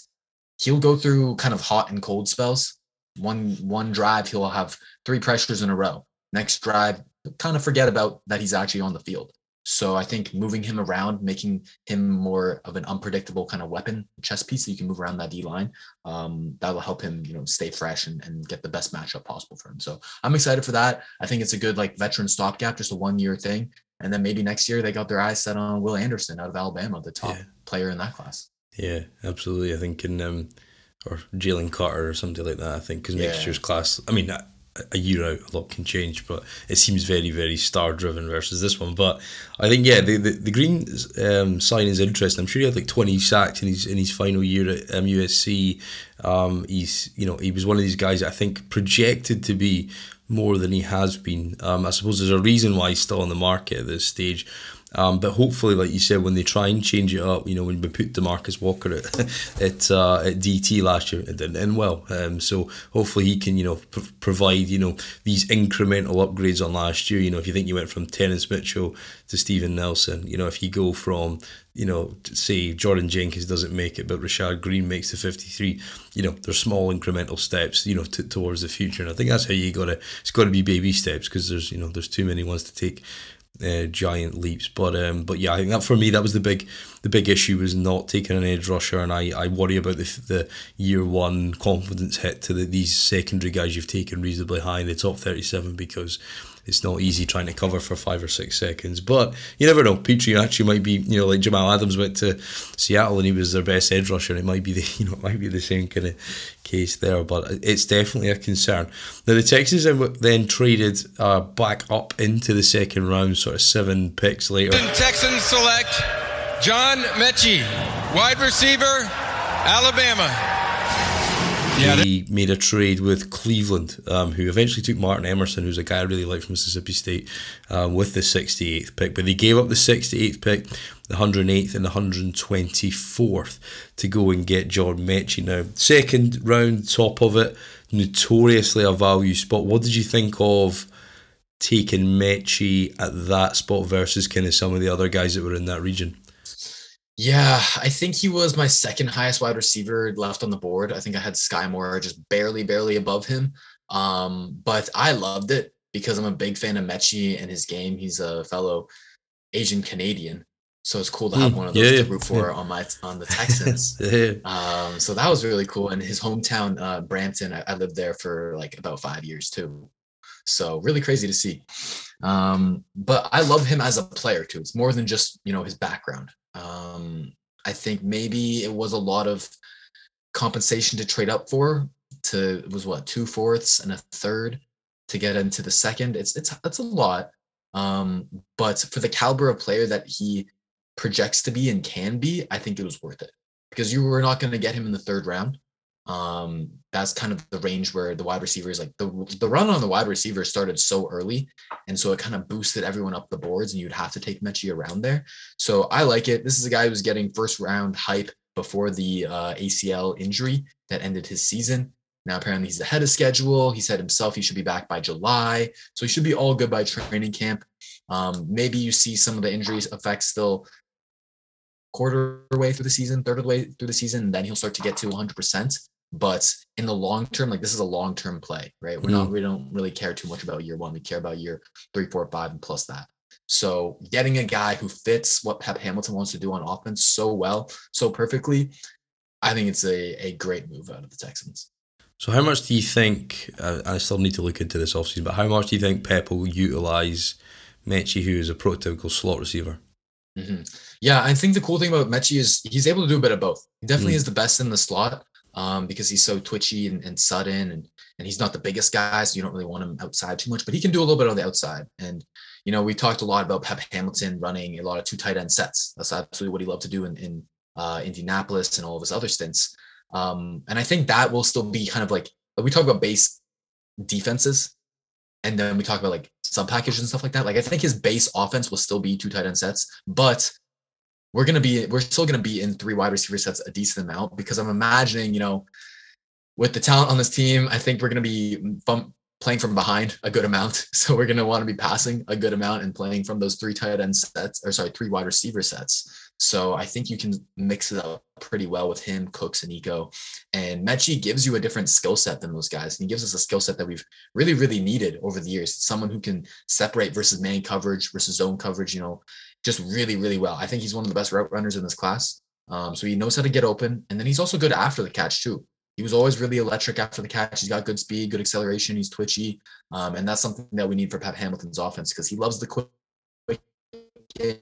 he'll go through kind of hot and cold spells. One one drive, he'll have three pressures in a row. Next drive, kind of forget about that he's actually on the field. So I think moving him around, making him more of an unpredictable kind of weapon chess piece that you can move around that D line, um, that will help him, you know, stay fresh and, and get the best matchup possible for him. So I'm excited for that. I think it's a good like veteran stopgap, just a one year thing. And then maybe next year they got their eyes set on Will Anderson out of Alabama, the top yeah. player in that class. Yeah, absolutely. I think in um, or Jalen Carter or something like that. I think because next yeah. year's class. I mean, a year out, a lot can change, but it seems very, very star driven versus this one. But I think yeah, the the, the Green um, sign is interesting. I'm sure he had like 20 sacks in his in his final year at MUSC. Um, he's you know he was one of these guys I think projected to be more than he has been. Um, I suppose there's a reason why he's still on the market at this stage. Um, but hopefully, like you said, when they try and change it up, you know, when we put Demarcus Walker at at, uh, at DT last year, it didn't end well. Um, so hopefully he can, you know, pr- provide, you know, these incremental upgrades on last year. You know, if you think you went from Terrence Mitchell to Steven Nelson, you know, if you go from, you know, say Jordan Jenkins doesn't make it, but Rashad Green makes the 53, you know, there's small incremental steps, you know, t- towards the future. And I think that's how you got to, it's got to be baby steps because there's, you know, there's too many ones to take uh, giant leaps. But um, but yeah, I think that for me that was the big the big issue was not taking an edge rusher, and I, I worry about the, the year one confidence hit to the, these secondary guys you've taken reasonably high in the top thirty seven because it's not easy trying to cover for five or six seconds. But you never know. Pitre actually might be, you know, like Jamal Adams went to Seattle and he was their best edge rusher. It might be the, you know, it might be the same kind of case there. But it's definitely a concern. Now the Texans then traded uh, back up into the second round, sort of seven picks later. Texans select John Metchie, wide receiver, Alabama. Yeah, he made a trade with Cleveland, um, who eventually took Martin Emerson, who's a guy I really like from Mississippi State, um, with the 68th pick. But they gave up the 68th pick, the 108th, and the 124th to go and get John Metchie. Now, second round, top of it, notoriously a value spot. What did you think of taking Metchie at that spot versus kind of some of the other guys that were in that region? Yeah, I think he was my second highest wide receiver left on the board. I think I had Skyy Moore just barely, barely above him. Um, but I loved it because I'm a big fan of Metchie and his game. He's a fellow Asian Canadian. So it's cool to have mm, one of those yeah, to root for yeah. on my on the Texans. yeah. um, so that was really cool. And his hometown, uh, Brampton, I, I lived there for like about five years too. So really crazy to see. Um, but I love him as a player too. It's more than just you know his background. Um, I think maybe it was a lot of compensation to trade up for. To was what two fourths and a third to get into the second. It's it's that's a lot. Um, but for the caliber of player that he projects to be and can be, I think it was worth it because you were not going to get him in the third round. Um, that's kind of the range where the wide receivers like the the run on the wide receiver started so early, and so it kind of boosted everyone up the boards, and you'd have to take Metchie around there. So I like it. This is a guy who's getting first round hype before the uh, ACL injury that ended his season. Now apparently he's ahead of schedule. He said himself he should be back by July, so he should be all good by training camp. Um, maybe you see some of the injuries effects still quarter way through the season, third of the way through the season, and then he'll start to get to 100%. But in the long term, like this is a long term play, right? We're mm. not, we don't really care too much about year one. We care about year three, four, five, and plus that. So getting a guy who fits what Pep Hamilton wants to do on offense so well, so perfectly, I think it's a, a great move out of the Texans. So how much do you think, uh, I still need to look into this offseason, but how much do you think Pep will utilise Metchie, who is a prototypical slot receiver? Mm-hmm. Yeah, I think the cool thing about Metchie is he's able to do a bit of both. He definitely mm. is the best in the slot, um, because he's so twitchy and, and sudden and and he's not the biggest guy, so you don't really want him outside too much, but he can do a little bit on the outside. And you know, we talked a lot about Pep Hamilton running a lot of two tight end sets. That's absolutely what he loved to do in, in uh, Indianapolis and all of his other stints. Um, and I think that will still be kind of like we talk about base defenses, and then we talk about like sub packages and stuff like that. Like I think his base offense will still be two tight end sets, but we're gonna be we're still gonna be in three wide receiver sets a decent amount because I'm imagining, you know, with the talent on this team, I think we're gonna be playing from behind a good amount. So we're gonna want to be passing a good amount and playing from those three tight end sets, or sorry, three wide receiver sets. So I think you can mix it up pretty well with him, Cooks, and Nico. And Metchie gives you a different skill set than those guys. And he gives us a skill set that we've really, really needed over the years. Someone who can separate versus man coverage versus zone coverage, you know, just really, really well. I think he's one of the best route runners in this class. Um, so he knows how to get open. And then he's also good after the catch, too. He was always really electric after the catch. He's got good speed, good acceleration. He's twitchy. Um, and that's something that we need for Pep Hamilton's offense because he loves the quick game,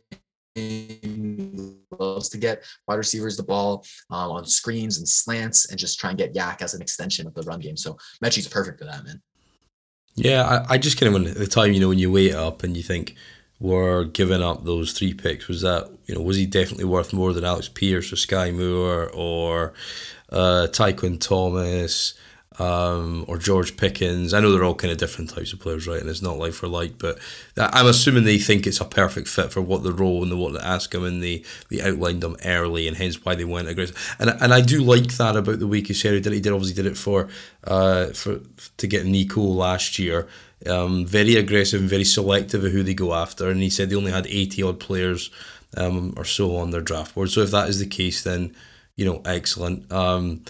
loves to get wide receivers the ball um, on screens and slants and just try and get YAC as an extension of the run game. So Metchie's perfect for that, man. Yeah, I, I just kind of when the time, you know, when you weigh it up and you think, were giving up those three picks, was that you know was he definitely worth more than Alec Pierce or Skyy Moore or uh, Tyquan Thomas? um, or George Pickens. I know they're all kind of different types of players, right? And it's not like for like, but I'm assuming they think it's a perfect fit for what the role and the what they ask them, and they, they outlined them early, and hence why they went aggressive. And and I do like that about the way Caserio did. He did obviously did it for uh for to get Nico last year. Um, very aggressive and very selective of who they go after, and he said they only had eighty odd players um, or so on their draft board. So if that is the case, then you know excellent. Um,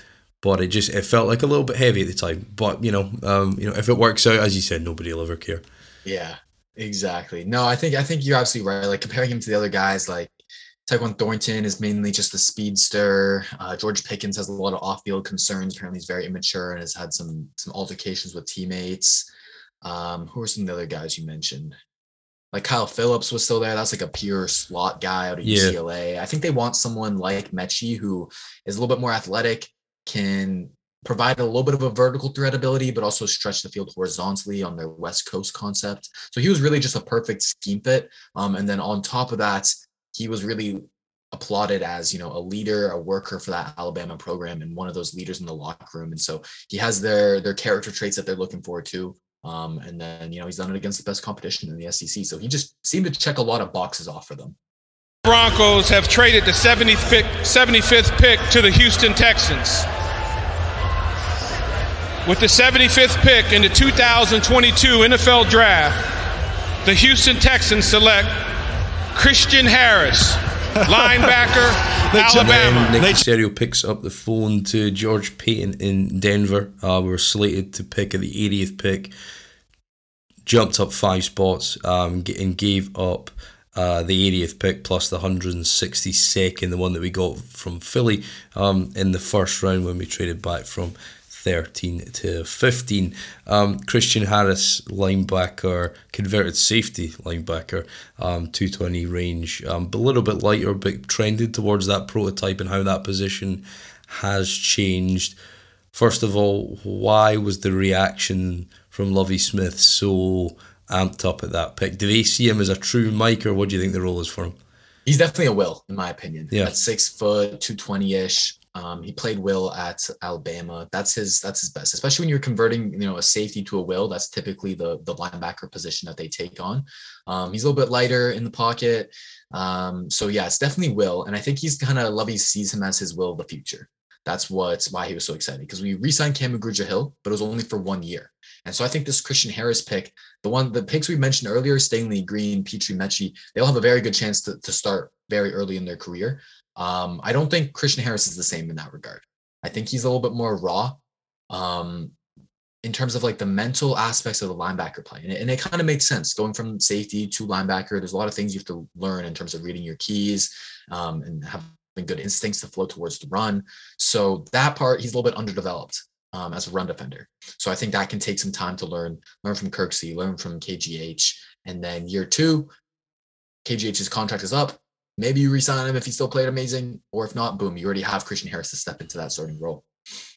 but it just it felt like a little bit heavy at the time. But you know, um, you know, if it works out, as you said, nobody will ever care. Yeah, exactly. No, I think I think you're absolutely right. Like comparing him to the other guys, like Tyquan Thornton is mainly just a speedster. Uh, George Pickens has a lot of off-field concerns. Apparently, he's very immature and has had some some altercations with teammates. Um, who are some of the other guys you mentioned? Like Kyle Phillips was still there. That's like a pure slot guy out of yeah. UCLA. I think they want someone like Metchie who is a little bit more athletic, can provide a little bit of a vertical threat ability, but also stretch the field horizontally on their West Coast concept. So he was really just a perfect scheme fit. Um, and then on top of that, he was really applauded as you know a leader, a worker for that Alabama program, and one of those leaders in the locker room. And so he has their their character traits that they're looking forward to. Um, and then you know he's done it against the best competition in the SEC. So he just seemed to check a lot of boxes off for them. Broncos have traded the 70th pick, 75th pick to the Houston Texans. With the 75th pick in the 2022 NFL Draft, the Houston Texans select Christian Harris, linebacker, Alabama. Nick Caserio picks up the phone to George Paton in Denver. Uh, we were slated to pick at the 80th pick. Jumped up five spots um, and gave up uh, the 80th pick plus the 162nd, the one that we got from Philly um, in the first round when we traded back from 13 to 15. Um, Christian Harris, linebacker, converted safety linebacker, um, 220 range, um, a little bit lighter, but trended towards that prototype and how that position has changed. First of all, why was the reaction from Lovie Smith so amped up at that pick? Do they see him as a true Mike, or what do you think the role is for him? He's definitely a will, in my opinion. Yeah, at six foot, two twenty ish. Um, he played will at Alabama. That's his that's his best, especially when you're converting, you know, a safety to a will. That's typically the the linebacker position that they take on. Um, he's a little bit lighter in the pocket. Um, so yeah, it's definitely will. And I think he's kind of Lovie sees him as his will of the future. That's what's why he was so excited because we re-signed Cam Grugier-Hill, but it was only for one year. And so I think this Christian Harris pick, the one the picks we mentioned earlier, Stingley, Green, Pitre, Metchie, they all have a very good chance to, to start very early in their career. Um, I don't think Christian Harris is the same in that regard. I think he's a little bit more raw um, in terms of like the mental aspects of the linebacker play. And it, and it kind of makes sense going from safety to linebacker. There's a lot of things you have to learn in terms of reading your keys um, and having good instincts to flow towards the run. So that part, he's a little bit underdeveloped. Um, as a run defender. So I think that can take some time to learn, learn from Kirksey, learn from KGH. And then year two, KGH's contract is up. Maybe you resign him if he still played amazing, or if not, boom, you already have Christian Harris to step into that starting role.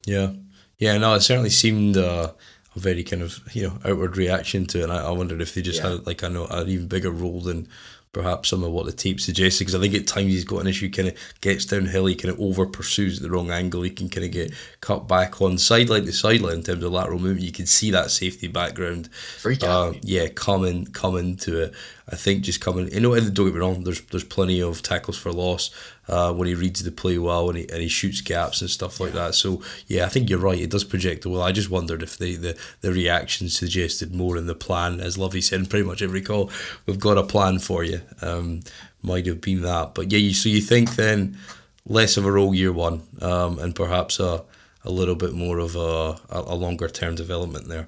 Yeah, yeah, no, it certainly seemed uh, a very kind of you know outward reaction to it. And I, I wondered if they just yeah. had like I know an even bigger role than perhaps some of what the tape suggested because I think at times he's got an issue kind of gets downhill he kind of over pursues the wrong angle he can kind of get cut back on sideline to sideline in terms of lateral movement you can see that safety background Freak uh, yeah coming coming to it I think just coming you know don't get me wrong there's there's plenty of tackles for loss uh, when he reads the play well and he, and he shoots gaps and stuff like that. So yeah, I think you're right. It does project well. I just wondered if the, the, the reaction suggested more in the plan, as Lovie said in pretty much every call. We've got a plan for you. Um, might have been that, but yeah. You, so you think then less of a role year one, um, and perhaps a a little bit more of a, a longer term development there.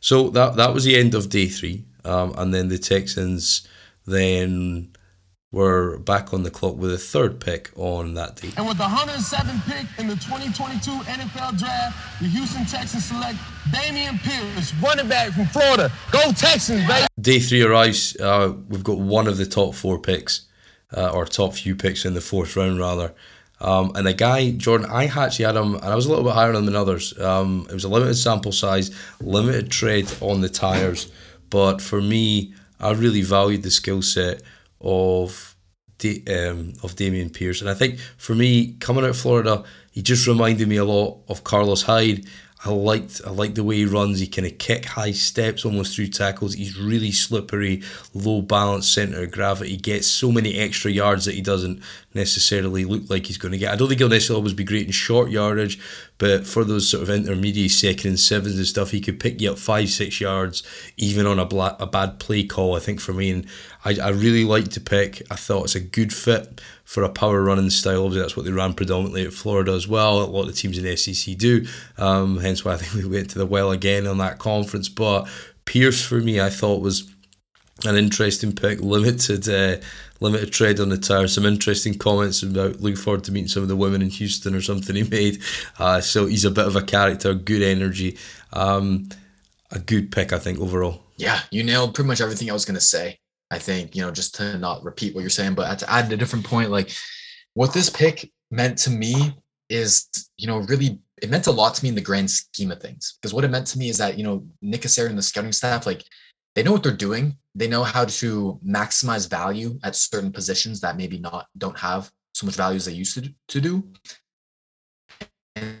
So that that was the end of day three, um, and then the Texans then were back on the clock with a third pick on that day. And with the 107th pick in the 2022 NFL Draft, the Houston Texans select Dameon Pierce, running back from Florida. Go Texans, baby! Day three arrives. Uh, we've got one of the top four picks, uh, or top few picks in the fourth round, rather. Um, and a guy, Jordan, I actually had him, and I was a little bit higher on him than others. Um, it was a limited sample size, limited tread on the tires, but for me, I really valued the skill set of um, of Dameon Pierce. And I think for me, coming out of Florida, he just reminded me a lot of Carlos Hyde. I liked I like the way he runs. He kind of kick high steps almost through tackles. He's really slippery, low balance center of gravity. He Gets so many extra yards that he doesn't necessarily look like he's going to get. I don't think he'll necessarily always be great in short yardage, but for those sort of intermediate second and sevens and stuff, he could pick you up five six yards even on a bla- a bad play call. I think for me, and I I really like to pick. I thought it's a good fit for a power running style. Obviously, that's what they ran predominantly at Florida as well. A lot of the teams in the SEC do. Um, hence why I think we went to the well again on that conference. But Pierce, for me, I thought was an interesting pick. Limited, uh, limited tread on the tire. Some interesting comments about looking forward to meeting some of the women in Houston or something he made. Uh, so he's a bit of a character, good energy. Um, a good pick, I think, overall. Yeah, you nailed pretty much everything I was going to say. I think, you know, just to not repeat what you're saying, but to add a different point, like what this pick meant to me is, you know, really it meant a lot to me in the grand scheme of things. Because what it meant to me is that, you know, Nick Caserio and the scouting staff, like they know what they're doing. They know how to maximize value at certain positions that maybe not don't have so much value as they used to, to do. And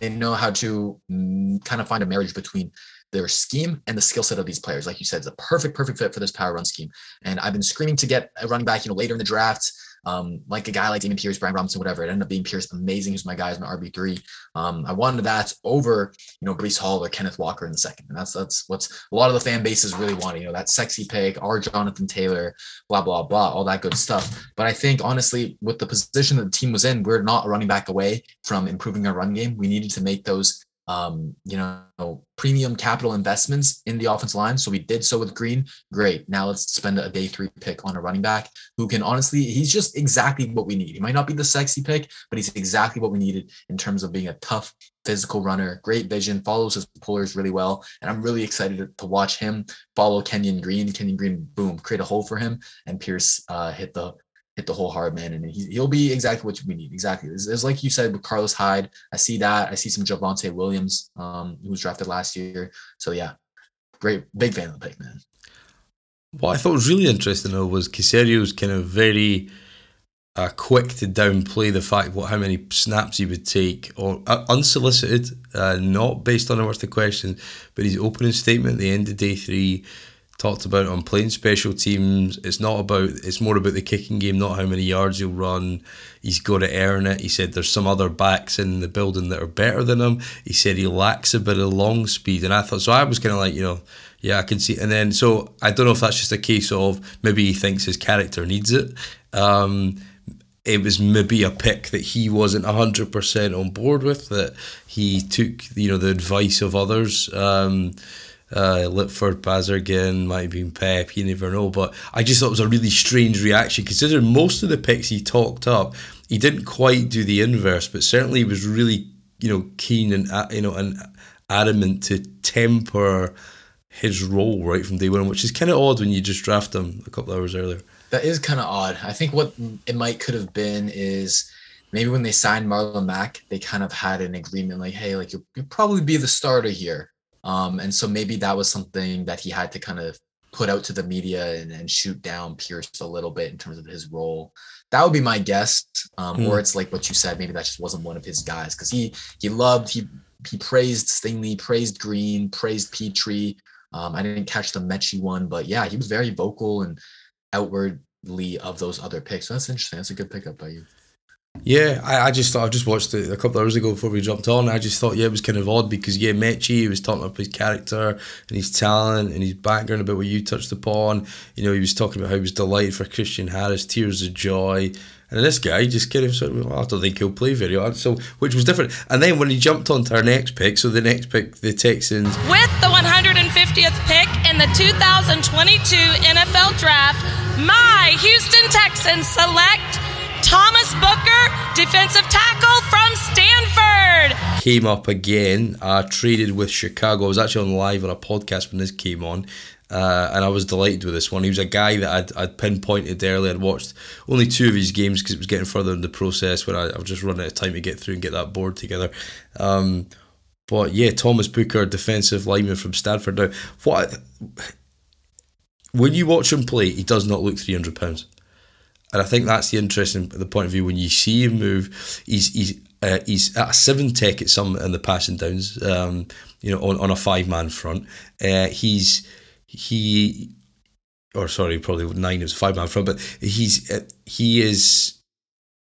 they know how to mm, kind of find a marriage between their scheme and the skill set of these players. Like you said, it's a perfect, perfect fit for this power run scheme. And I've been screaming to get a running back, you know, later in the draft, um, like a guy like Dameon Pierce, Brian Robinson, whatever. It ended up being Pierce, amazing. He's my guy, he's my RB three. Um, I wanted that over, you know, Breece Hall or Kenneth Walker in the second, and that's that's what's a lot of the fan bases really want. You know, that sexy pick, our Jonathan Taylor, blah blah blah, all that good stuff. But I think honestly, with the position that the team was in, we're not running back away from improving our run game. We needed to make those um, you know, premium capital investments in the offense line. So we did so with Green. Great. Now let's spend a day three pick on a running back who can honestly, he's just exactly what we need. He might not be the sexy pick, but he's exactly what we needed in terms of being a tough physical runner, great vision, follows his pullers really well. And I'm really excited to, watch him follow Kenyon Green. Kenyon Green, boom, create a hole for him, and Pierce uh, hit the hit the whole hard man, and he, will be exactly what we need. Exactly. It's, it's, like you said with Carlos Hyde. I see that. I see some Javonte Williams, um, who was drafted last year. So yeah, great, big fan of the pick, man. What I thought was really interesting though was Caserio's kind of very uh, quick to downplay the fact what how many snaps he would take or uh, unsolicited, uh, not based on the worth of questions, but his opening statement at the end of day three talked about on playing special teams. It's not about it's more about the kicking game, not how many yards he'll run. He's got to earn it. He said there's some other backs in the building that are better than him. He said he lacks a bit of long speed, and I thought so. I was kind of like you know. Yeah, I can see. And then, so I don't know if that's just a case of maybe he thinks his character needs it. Um, it was maybe a pick that he wasn't 100% on board with, that he took, you know, the advice of others. Um, uh, Litford, Bazargan, might have been Pep, you never know. But I just thought it was a really strange reaction considering most of the picks he talked up, he didn't quite do the inverse, but certainly he was really, you know, keen and uh, you know and adamant to temper his role right from day one, which is kind of odd when you just draft him a couple hours earlier. That is kind of odd. I think what it might could have been is maybe when they signed Marlon Mack, they kind of had an agreement like, hey, like you'll, you'll probably be the starter here. Um, and so maybe that was something that he had to kind of put out to the media and, and shoot down Pierce a little bit in terms of his role. That would be my guess. Um, mm. Or hmm. it's like what you said, maybe that just wasn't one of his guys because he he loved he he praised Stingley, praised Green, praised Pitre. Um, I didn't catch the Metchie one, but yeah, he was very vocal and outwardly of those other picks. So that's interesting. That's a good pickup by you. Yeah, I, I just thought I just watched it a couple of hours ago before we jumped on. I just thought yeah, it was kind of odd because yeah, Metchie he was talking about his character and his talent and his background about what you touched upon. You know, he was talking about how he was delighted for Christian Harris, tears of joy. And this guy just kind of sort of, well, I don't think he'll play very hard. So, which was different. And then when he jumped onto our next pick, so the next pick, the Texans. With the 150th pick in the 2022 NFL Draft, my Houston Texans select Thomas Booker, defensive tackle from Stanford. Came up again, uh, traded with Chicago. I was actually on live on a podcast when this came on. Uh, and I was delighted with this one. He was a guy that I'd, I'd pinpointed earlier. I'd watched only two of his games because it was getting further in the process where I, I was just running out of time to get through and get that board together. Um, but yeah, Thomas Booker, defensive lineman from Stanford. Now, what when you watch him play, he does not look three hundred pounds and I think that's the interesting the point of view when you see him move. He's he's Uh, he's at a seven tech at some in the passing downs. Um, you know, on, on a five man front. Uh, he's he, or sorry, probably nine. It five man front, but he's uh, he is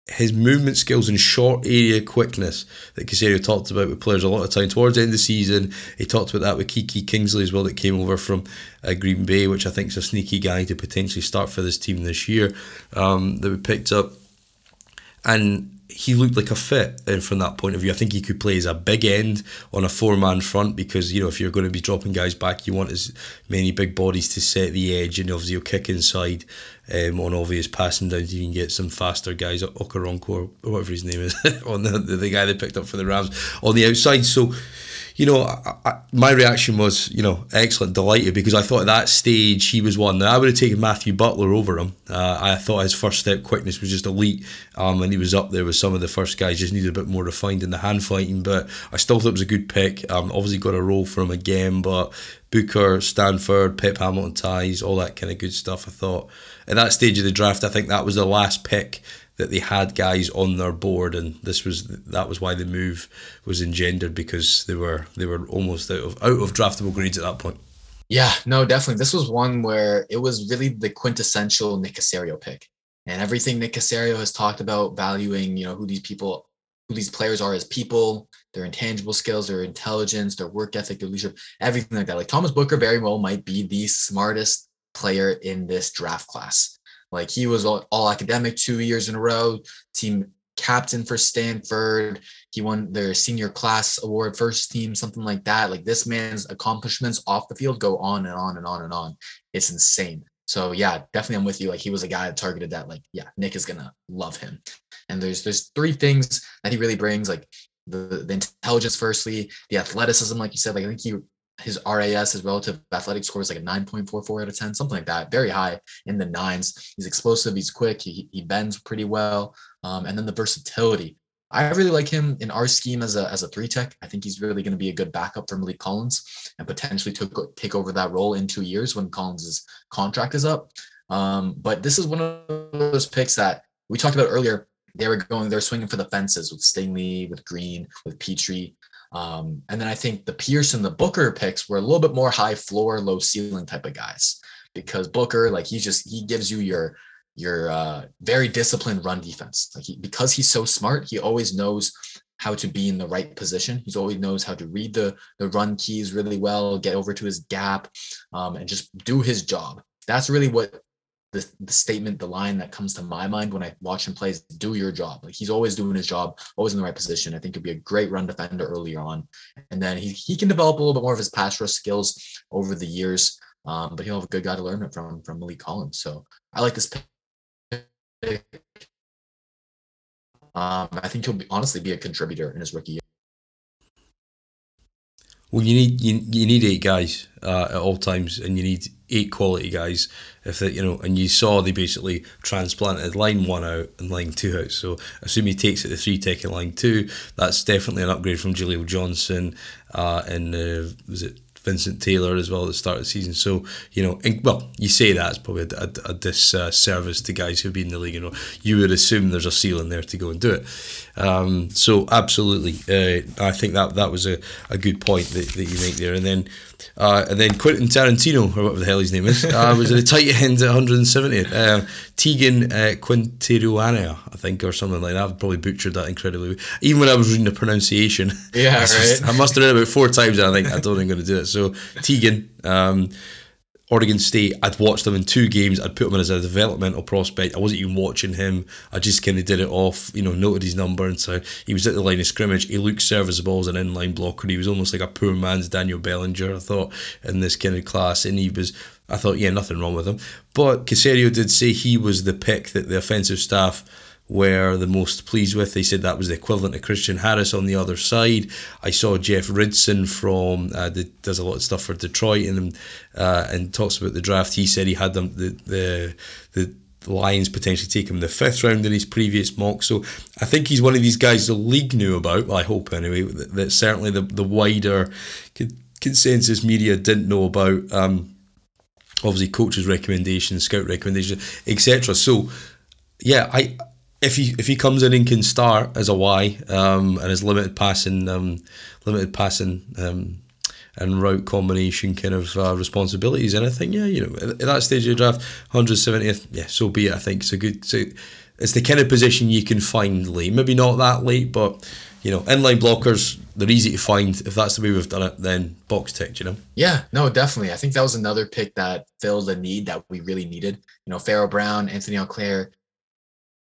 his movement skills and short area quickness that Caserio talked about with players a lot of time towards the end of the season. He talked about that with Kiki Kingsley as well, that came over from uh, Green Bay, which I think is a sneaky guy to potentially start for this team this year um, that we picked up. And he looked like a fit and from that point of view. I think he could play as a big end on a four man front because you know if you're going to be dropping guys back, you want as many big bodies to set the edge and obviously you'll kick inside um, on obvious passing downs. You can get some faster guys, Okoronkwo or whatever his name is, on the, the, the guy they picked up for the Rams on the outside. So you know, I, I, my reaction was, you know, excellent, delighted because I thought at that stage he was one. Now, I would have taken Matthew Butler over him. Uh, I thought his first step quickness was just elite, um, and he was up there with some of the first guys. Just needed a bit more refined in the hand fighting, but I still thought it was a good pick. Um, obviously got a role for him again, but Booker, Stanford, Pep Hamilton ties, all that kind of good stuff. I thought at that stage of the draft, I think that was the last pick that they had guys on their board, and this was that was why the move was engendered because they were they were almost out of out of draftable grades at that point. Yeah, no, definitely. This was one where it was really the quintessential Nick Caserio pick, and everything Nick Caserio has talked about valuing, you know, who these people, who these players are as people, their intangible skills, their intelligence, their work ethic, their leadership, everything like that. Like Thomas Booker very well might be the smartest player in this draft class. Like he was all, all academic two years in a row, team captain for Stanford. He won their senior class award, first team, something like that. Like this man's accomplishments off the field go on and on and on and on. It's insane. So yeah, definitely I'm with you. Like he was a guy that targeted that. Like yeah, Nick is gonna love him. And there's there's three things that he really brings. Like the, the intelligence, firstly, the athleticism, like you said. Like I think he his RAS, his relative athletic score is like a 9.44 out of 10, something like that. Very high in the nines. He's explosive. He's quick. He, he bends pretty well. Um, and then the versatility. I really like him in our scheme as a, as a three tech. I think he's really going to be a good backup for Maliek Collins and potentially took, take over that role in two years when Collins' contract is up. Um, but this is one of those picks that we talked about earlier. They were going, they're swinging for the fences with Stingley, with Green, with Pitre. Um, and then I think the Pierce and the Booker picks were a little bit more high floor, low ceiling type of guys because Booker, like he just he gives you your your uh, very disciplined run defense. Like he, because he's so smart, he always knows how to be in the right position. He's always knows how to read the the run keys really well, get over to his gap, um, and just do his job. That's really what the, the statement, the line that comes to my mind when I watch him play is do your job. Like he's always doing his job, always in the right position. I think he'd be a great run defender earlier on. And then he, he can develop a little bit more of his pass rush skills over the years. Um, but he'll have a good guy to learn it from from Maliek Collins. So I like this pick. Um, I think he'll be, honestly be a contributor in his rookie year. Well, you need you, you need eight guys uh, at all times, and you need eight quality guys. If you know, and you saw they basically transplanted line one out and line two out. So assume he takes it the three taking line two. That's definitely an upgrade from Jaleel Johnson uh, and uh, was it Vincent Taylor as well at the start of the season. So, you know, and, well, you say that it's probably a, a, a disservice to guys who've been in the league. You know, you would assume there's a ceiling there to go and do it. Um, so, absolutely, uh, I think that that was a, a good point that, that you make there. And then, uh, and then Quentin Tarantino, or whatever the hell his name is, uh, was at the tight end at 170th. Uh, Teagan uh, I think, or something like that. I've probably butchered that incredibly. Even when I was reading the pronunciation, Yeah, I, right. I must have read it about four times, and I think I don't think I'm going to do it. So Teagan, um, Oregon State, I'd watched them in two games. I'd put him in as a developmental prospect. I wasn't even watching him. I just kind of did it off, you know, noted his number. And so he was at the line of scrimmage. He looked serviceable as an inline blocker. He was almost like a poor man's Daniel Bellinger, I thought, in this kind of class. And he was, I thought, yeah, nothing wrong with him. But Caserio did say he was the pick that the offensive staff were the most pleased with. They said that was the equivalent of Christian Harris on the other side. I saw Jeff Risdon from uh, the, does a lot of stuff for Detroit and uh, and talks about the draft. He said he had them the the the Lions potentially take him the fifth round in his previous mock. So I think he's one of these guys the league knew about. I hope anyway. That, that certainly the the wider consensus media didn't know about. Um, obviously, coaches' recommendations, scout recommendations, etc. So yeah, I if he if he comes in and can start as a Y um, and his limited passing um, limited passing um, and route combination kind of uh, responsibilities, and I think yeah, you know, at, at that stage of the draft, 170th, yeah, so be it. I think it's a good. So it's the kind of position you can find late, maybe not that late, but you know, inline blockers they're easy to find. If that's the way we've done it, then box ticked, you know. Yeah, no, definitely. I think that was another pick that filled a need that we really needed. You know, Pharaoh Brown, Anthony Auclair,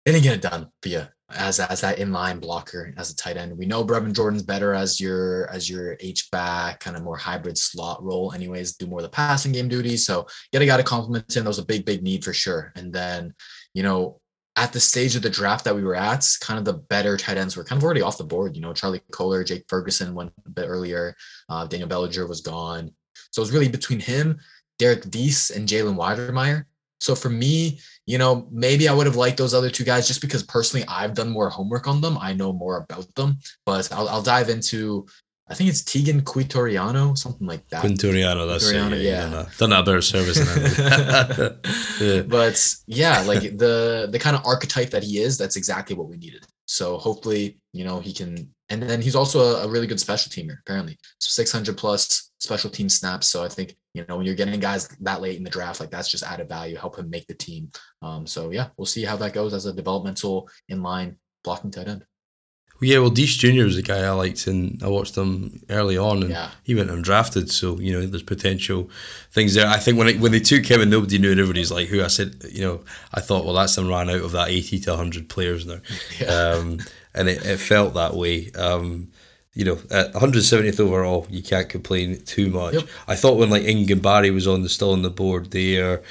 they didn't get it done you as as that inline blocker as a tight end. We know Brevin Jordan's better as your as your H back, kind of more hybrid slot role. Anyways, do more of the passing game duties. So you got a guy to compliment him. That was a big big need for sure. And then you know at the stage of the draft that we were at, kind of the better tight ends were kind of already off the board. You know, Charlie Kolar, Jake Ferguson went a bit earlier. Uh, Daniel Bellinger was gone. So it was really between him, Derrick Deese, and Jalen Wydermyer. So for me, you know, maybe I would have liked those other two guys just because personally I've done more homework on them. I know more about them, but I'll, I'll dive into I think it's Teagan Quitoriano, something like that. Quintoriano, that's Quintoriano, it. yeah. Done a, done a better service yeah. But yeah, like the the kind of archetype that he is, that's exactly what we needed. So hopefully, you know, he can. And then he's also a, a really good special teamer. Apparently, So 600 plus special team snaps. So I think you know when you're getting guys that late in the draft, like that's just added value. Help him make the team. Um, so yeah, we'll see how that goes as a developmental inline blocking tight end. Yeah, well, Deese Jr. was a guy I liked, and I watched him early on, and Yeah. he went undrafted. So you know, there's potential things there. I think when it, when they took him and nobody knew, and everybody's like, "Who?" I said, you know, I thought, well, that's them ran out of that 80 to 100 players now, um, and it, it felt that way. Um, you know, at 170th overall, you can't complain too much. Yep. I thought when like Ingan Barry was on the still on the board there,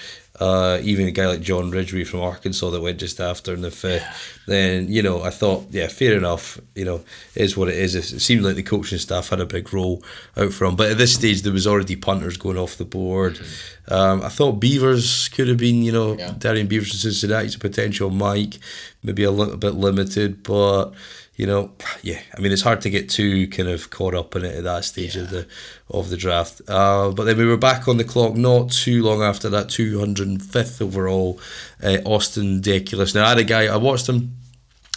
uh, even a guy like John Ridgeway from Arkansas that went just after in the fifth, then you know I thought, yeah, fair enough. You know, is what it is. It seemed like the coaching staff had a big role out for him, but at this stage there was already punters going off the board. Um, I thought Beavers could have been, you know, Yeah. Darrian Beavers from Cincinnati's a potential Mike, maybe a little bit limited, but you know, yeah, I mean, it's hard to get too kind of caught up in it at that stage of the of the draft. Uh, but then we were back on the clock not too long after that 205th overall, uh, Austin Deculus. Now, I had a guy, I watched him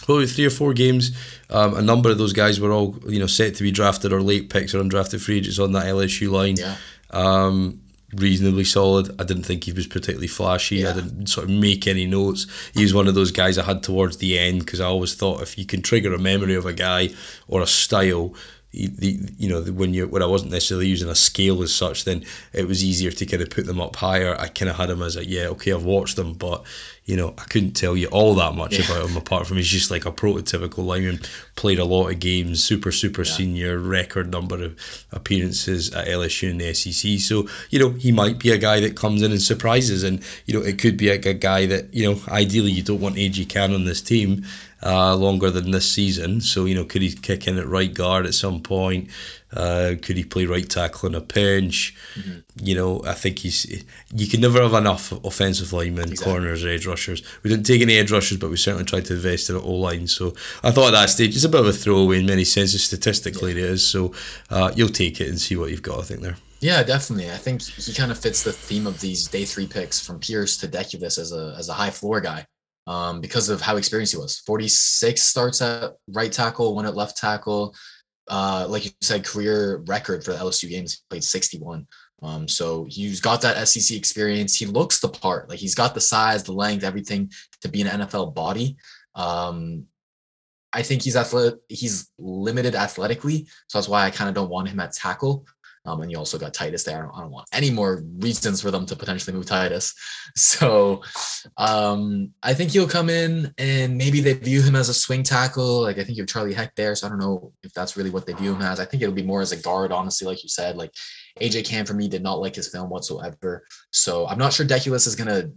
probably three or four games. Um, a number of those guys were all you know set to be drafted or late picks or undrafted free agents on that LSU line. Yeah. Um, reasonably solid. I didn't think he was particularly flashy. I didn't sort of make any notes. He was one of those guys I had towards the end because I always thought if you can trigger a memory of a guy or a style. He- The, you know when you when I wasn't necessarily using a scale as such, then it was easier to kind of put them up higher. I kind of had him as a yeah, okay, I've watched them, but you know I couldn't tell you all that much about him apart from he's just like a prototypical lineman. Played a lot of games, super super senior, record number of appearances at LSU and the SEC. So you know he might be a guy that comes in and surprises, and you know it could be a, a guy that you know ideally you don't want AJ Cann on this team uh, longer than this season. So you know could he kick in at right guard at some point? Uh, could he play right tackle in a pinch? You know, I think he's. You can never have enough offensive linemen, corners, edge rushers. We didn't take any edge rushers, but we certainly tried to invest in an O line. So I thought at that stage it's a bit of a throwaway in many senses. Statistically, it is. So uh, you'll take it and see what you've got. I think there. Yeah, definitely. I think he kind of fits the theme of these day three picks from Pierce to Deculus as a as a high floor guy, um, because of how experienced he was. Forty six starts at right tackle, one at left tackle. Uh, like you said, career record for the LSU games, he played sixty one. Um, so he's got that SEC experience. He looks the part. Like he's got the size, the length, everything to be an NFL body. Um, I think he's athletic. He's limited athletically, so that's why I kind of don't want him at tackle. Um, and you also got Tytus there. I don't, I don't want any more reasons for them to potentially move Tytus. So um, I think he'll come in and maybe they view him as a swing tackle. Like I think you have Charlie Heck there. So I don't know if that's really what they view him as. I think it'll be more as a guard, honestly, like you said. Like AJ Cann for me did not like his film whatsoever. So I'm not sure Deculus is gonna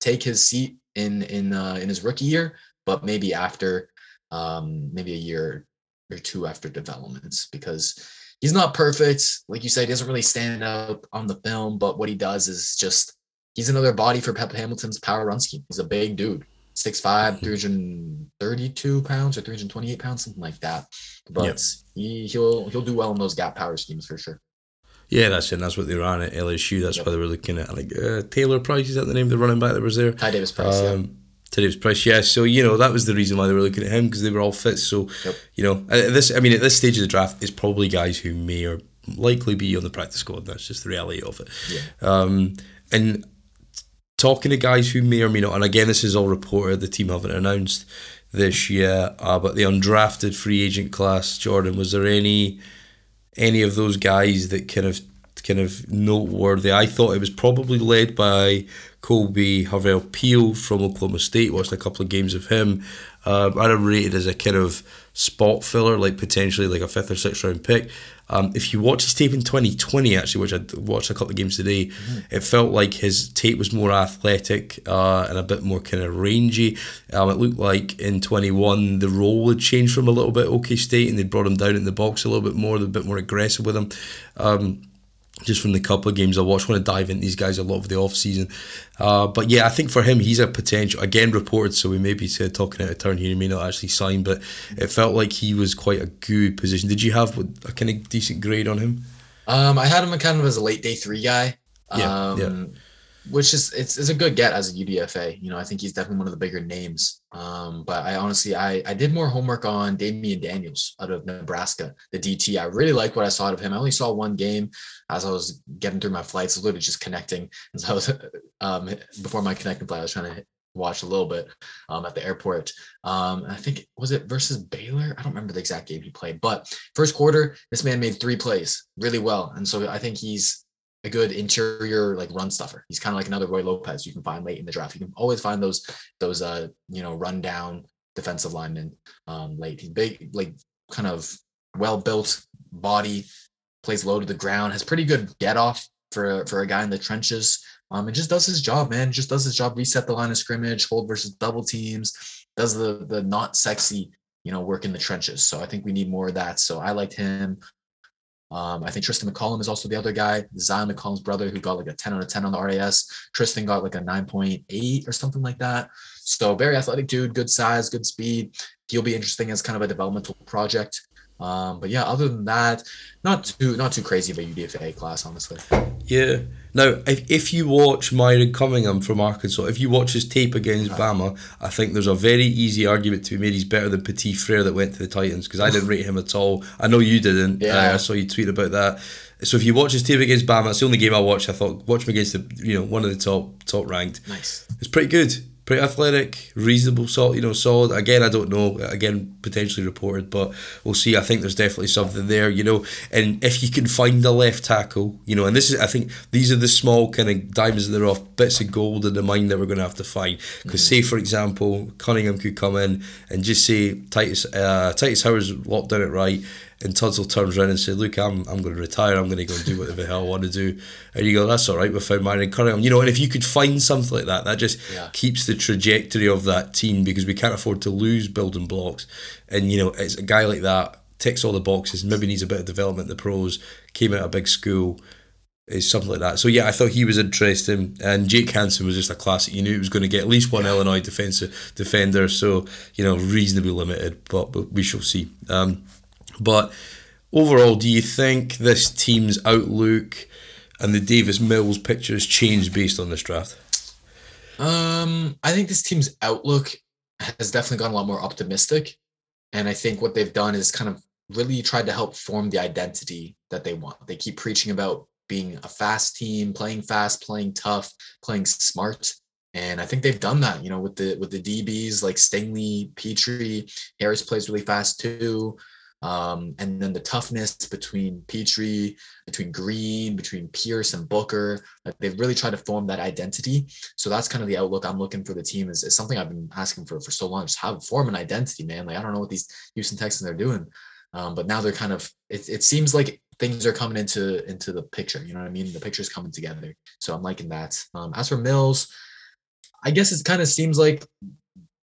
take his seat in in uh, in his rookie year, but maybe after um, maybe a year or two after developments because he's not perfect. Like you said, he doesn't really stand out on the film, but what he does is just he's another body for Pep Hamilton's power run scheme. He's a big dude. 6'5, 332 pounds or 328 pounds, something like that. But Yep. he, he'll he'll do well in those gap power schemes for sure. Yeah, that's it. That's what they ran at LSU. That's Yep. why they were looking at like uh, Taylor Price. Is that the name of the running back that was there? Ty Davis Price, yeah. Tyrese Price, yeah. So you know that was the reason why they were looking at him because they were all fit. So Yep. you know at this, I mean, at this stage of the draft, it's probably guys who may or likely be on the practice squad. That's just the reality of it. Um, and talking to guys who may or may not, and again, this is all reported. The team haven't announced this year, uh, but the undrafted free agent class, Jordan, was there any any of those guys that kind of kind of noteworthy? I thought it was probably led by Kolby Harvell-Peel from Oklahoma State. Watched a couple of games of him. Um, I'd have rated as a kind of spot filler, like potentially like a fifth or sixth round pick. Um, if you watch his tape in 2020, actually, which I watched a couple of games today, it felt like his tape was more athletic uh, and a bit more kind of rangy. Um, it looked like in 21 the role had changed from a little bit OK State and they brought him down in the box a little bit more, they're a bit more aggressive with him. Um, just from the couple of games I watched. want to dive into these guys a lot of the off season. Uh, but yeah, I think for him, he's a potential. Again, reported, so we may be uh, talking out of turn here. He may not actually sign, but it felt like he was quite a good position. Did you have a kind of decent grade on him? Um, I had him kind of as a late day three guy. Yeah, um, yeah. Which is it's, it's a good get as a UDFA. You know, I think he's definitely one of the bigger names. Um, but I honestly I I did more homework on Damion Daniels out of Nebraska, the DT. I really like what I saw of him. I only saw one game as I was getting through my flights, literally just connecting. And so I was um before my connecting flight, I was trying to watch a little bit um, at the airport. Um, I think was it versus Baylor? I don't remember the exact game he played, but first quarter, this man made three plays really well, and so I think he's a good interior like run stuffer. He's kind of like another Roy Lopez you can find late in the draft. You can always find those those uh you know run down defensive linemen um late. He's big, like kind of well built body, plays low to the ground, has pretty good get off for for a guy in the trenches. Um, and just does his job, man. Just does his job. Reset the line of scrimmage, hold versus double teams. Does the the not sexy, you know, work in the trenches. So I think we need more of that. So I liked him. Um, I think Tristin McCollum is also the other guy, Zyon McCollum's brother, who got like a 10 out of 10 on the RAS. Tristan got like a 9.8 or something like that. So very athletic dude, good size, good speed. He'll be interesting as kind of a developmental project. Um, but yeah, other than that, not too not too crazy of a UDFA class, honestly. Yeah. Now, if, if you watch Myron Cunningham from Arkansas, if you watch his tape against Bama, I think there's a very easy argument to be made he's better than Petit Frere that went to the Titans because I didn't rate him at all. I know you didn't. Yeah. Uh, I saw you tweet about that. So if you watch his tape against Bama, it's the only game I watched. I thought watch him against the you know one of the top top ranked. Nice. It's pretty good, pretty athletic, reasonable, solid. You know, solid. Again, I don't know. Again, potentially reported, but we'll see. I think there's definitely something there. You know, and if you can find a left tackle, you know, and this is, I think, these are the small kind of diamonds in the rough, bits of gold in the mine that we're going to have to find. Because say, for example, Cunningham could come in and just say Tytus, uh, Tytus Howard's locked down it right. And Tunsil turns around and says, "Look, I'm I'm going to retire. I'm going to go and do whatever the hell I want to do." And you go, "That's all right. We found Myron Cunningham." You know, and if you could find something like that, that just Yeah. keeps the trajectory of that team because we can't afford to lose building blocks. And you know, it's a guy like that ticks all the boxes. Maybe needs a bit of development the pros. Came out of big school. Is something like that. So yeah, I thought he was interesting, and Jake Hansen was just a classic. You knew he was going to get at least one Illinois defensive defender. So you know, reasonably limited, but, but we shall see. Um, but overall, do you think this team's outlook and the Davis Mills picture has changed based on this draft? Um, I think this team's outlook has definitely gone a lot more optimistic. And I think what they've done is kind of really tried to help form the identity that they want. They keep preaching about being a fast team, playing fast, playing tough, playing smart. And I think they've done that, you know, with the with the DBs like Stingley, Pitre, Harris plays really fast too. Um, and then the toughness between Pitre, between Green, between Pierce and Booker, like they've really tried to form that identity. So that's kind of the outlook I'm looking for the team is, is something I've been asking for for so long. Just have form an identity, man. Like I don't know what these Houston Texans are doing, um, but now they're kind of. It, it seems like things are coming into into the picture. You know what I mean? The picture's coming together. So I'm liking that. Um, as for Mills, I guess it kind of seems like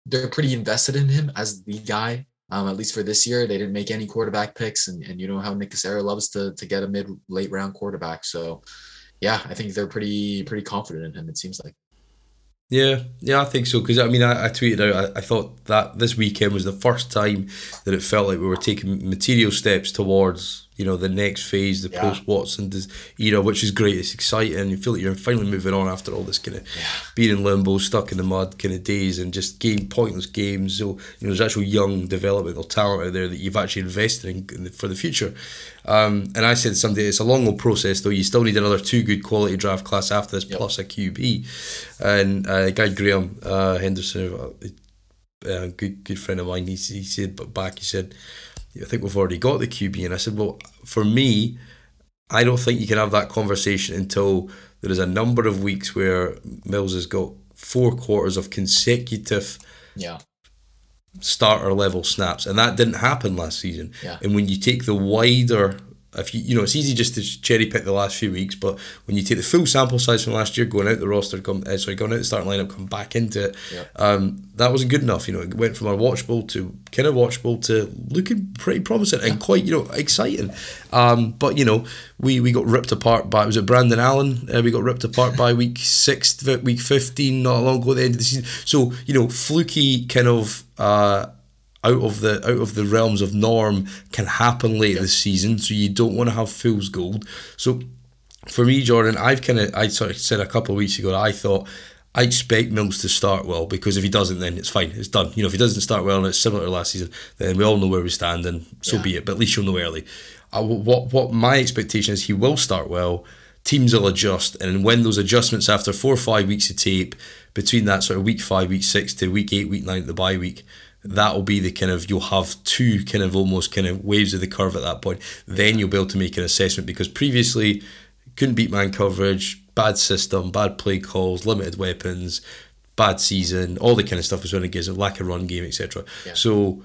they're pretty invested in him as the guy. Um, at least for this year, they didn't make any quarterback picks, and, and you know how Nick Caserio loves to to get a mid late round quarterback. So, yeah, I think they're pretty pretty confident in him. It seems like. Yeah, yeah, I think so. Because I mean, I, I tweeted out. I, I thought that this weekend was the first time that it felt like we were taking material steps towards you know the next phase, the Yeah. post Watson era, which is great. It's exciting. You feel like you're finally moving on after all this kind of being in limbo, stuck in the mud kind of days, and just game pointless games. So you know there's actual young developmental talent out there that you've actually invested in, in the, for the future. Um, and I said someday it's a long old process though. You still need another two good quality draft class after this, plus a QB. And uh, guy Graham uh, Henderson, uh, a good good friend of mine, he, he said but back he said, I think we've already got the QB, and I said, well, for me, I don't think you can have that conversation until there is a number of weeks where Mills has got four quarters of consecutive Yeah. starter level snaps, and that didn't happen last season. Yeah. And when you take the wider, if you you know, it's easy just to cherry pick the last few weeks, but when you take the full sample size from last year, going out the roster, come uh, sorry, going out the starting lineup, come back into it, Yeah. um, that wasn't good enough. You know, it went from unwatchable to kind of watchable to looking pretty promising and quite you know exciting. Um, but you know, we we got ripped apart by was it Brandon Allen? Uh, we got ripped apart by week six, week fifteen, not long ago at the end of the season. So you know, fluky kind of. Uh, out of the out of the realms of norm can happen late this season, so you don't want to have fool's gold. So for me, Jordan, I've kind of I sort of said a couple of weeks ago that I thought I expect Mills to start well because if he doesn't, then it's fine, it's done. You know, if he doesn't start well and it's similar to last season, then we all know where we stand, and so Yeah. be it. But at least you'll know early. Uh, what what my expectation is, he will start well. Teams will adjust, and when those adjustments after four or five weeks of tape, between that sort of week five, week six to week eight, week nine, the bye week, that will be the kind of you'll have two kind of almost kind of waves of the curve at that point. Then you'll be able to make an assessment because previously couldn't beat man coverage, bad system, bad play calls, limited weapons, bad season, all the kind of stuff was when it gives a lack of run game, etc. Yeah. So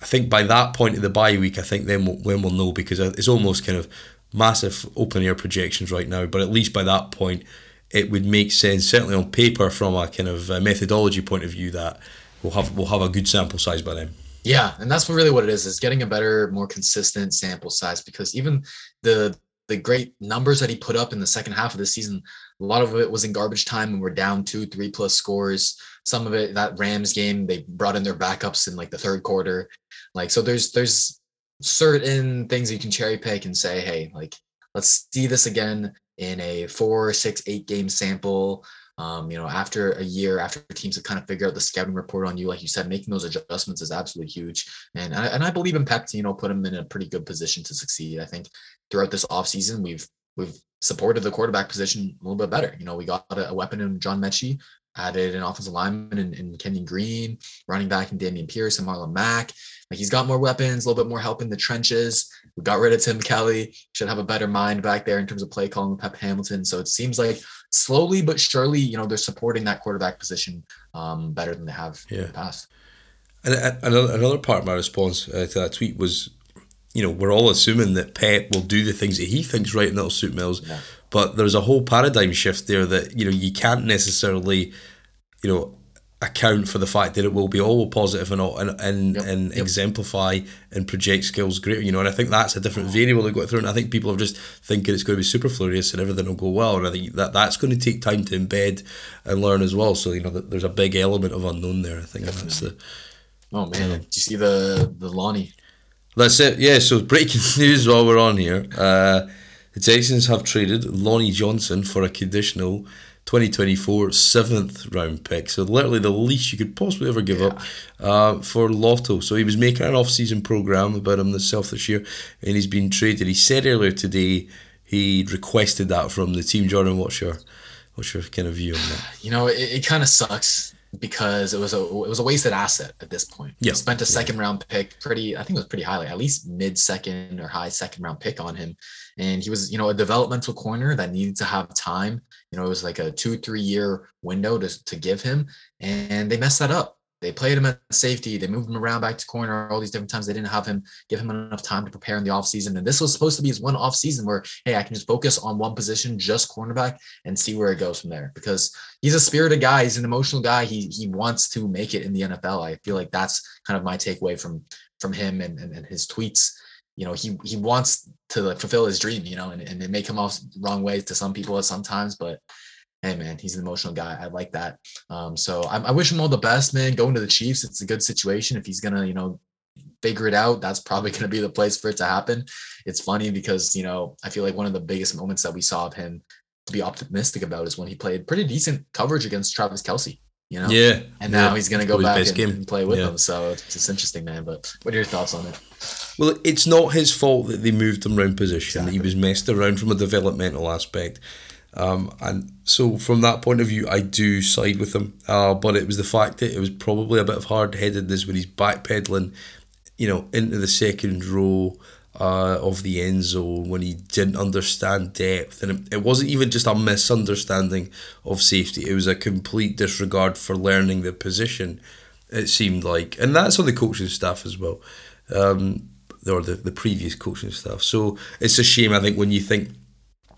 I think by that point of the bye week, I think then we'll, when we'll know because it's almost kind of massive open air projections right now. But at least by that point, it would make sense, certainly on paper, from a kind of uh methodology point of view, that we'll have we'll have a good sample size by then. Yeah, and that's really what it is is getting a better, more consistent sample size because even the the great numbers that he put up in the second half of the season, a lot of it was in garbage time and we're down two, three plus scores. Some of it that Rams game, they brought in their backups in like the third quarter. Like so there's there's certain things you can cherry pick and say, hey, like let's see this again in a four, six, eight game sample. Um, you know, after a year, after teams have kind of figured out the scouting report on you, like you said, making those adjustments is absolutely huge. And I, and I believe in Pep to, you know, put him in a pretty good position to succeed. I think throughout this offseason, we've we've supported the quarterback position a little bit better. You know, we got a, a weapon in John Metchie, added an offensive lineman in, in Kenyon Green, running back in Dameon Pierce and Marlon Mack. Like he's got more weapons, a little bit more help in the trenches. We got rid of Tim Kelly. Should have a better mind back there in terms of play calling with Pep Hamilton. So it seems like slowly but surely, you know, they're supporting that quarterback position um, better than they have in the past. And another part of my response uh, to that tweet was, you know, we're all assuming that Pep will do the things that he thinks right and that'll suit Mills. Yeah. But there's a whole paradigm shift there that, you know, you can't necessarily, you know, account for the fact that it will be all positive and all, and and, Yep, and yep. exemplify and project skills greater, you know, and I think that's a different variable to go through. And I think people are just thinking it's going to be superfluous and everything will go well. And I think that that's going to take time to embed and learn as well. So, you know, that there's a big element of unknown there. I think that's the Oh man, Do you see the the Lonnie? That's it. Yeah. So breaking news while we're on here. Uh, the Texans have traded Lonnie Johnson for a conditional 2024 seventh round pick. So literally the least you could possibly ever give up uh, for Lotto. So he was making an off-season program about him himself this year, and he's been traded. He said earlier today he requested that from the team. Jordan, what's your what's your kind of view on that? You know, it, it kind of sucks because it was a it was a wasted asset at this point. Yeah. Spent a second round pick, pretty I think it was pretty highly, at least mid second or high second round pick on him, and he was you know a developmental corner that needed to have time. You know, it was like a two three year window to to give him, and they messed that up. They played him at safety. They moved him around back to corner all these different times. They didn't have him give him enough time to prepare in the offseason. And this was supposed to be his one offseason where, hey, I can just focus on one position, just cornerback, and see where it goes from there. Because he's a spirited guy, he's an emotional guy. He he wants to make it in the NFL. I feel like that's kind of my takeaway from from him and, and, and his tweets. You know, he he wants to like fulfill his dream, you know, and, and it may come off wrong ways to some people at sometimes, but hey man, he's an emotional guy. I like that. Um, so I, I wish him all the best, man. Going to the Chiefs, it's a good situation if he's gonna, you know, figure it out, that's probably to be the place for it to happen. It's funny because, you know, I feel like one of the biggest moments that we saw of him to be optimistic about is when he played pretty decent coverage against Travis Kelce. You know, Yeah. and now yeah. he's going to go back and, and play with Yeah. him. So it's just interesting, man. But what are your thoughts on it? Well, it's not his fault that they moved him around position. He was messed around from a developmental aspect. Um, and so, from that point of view, I do side with him. Uh, but it was the fact that it was probably a bit of hard headedness when he's backpedaling, you know, into the second row uh, of the end zone when he didn't understand depth. And it, it wasn't even just a misunderstanding of safety, it was a complete disregard for learning the position, it seemed like. And that's on the coaching staff as well. Um, or the, the previous coaching staff. So it's a shame, I think, when you think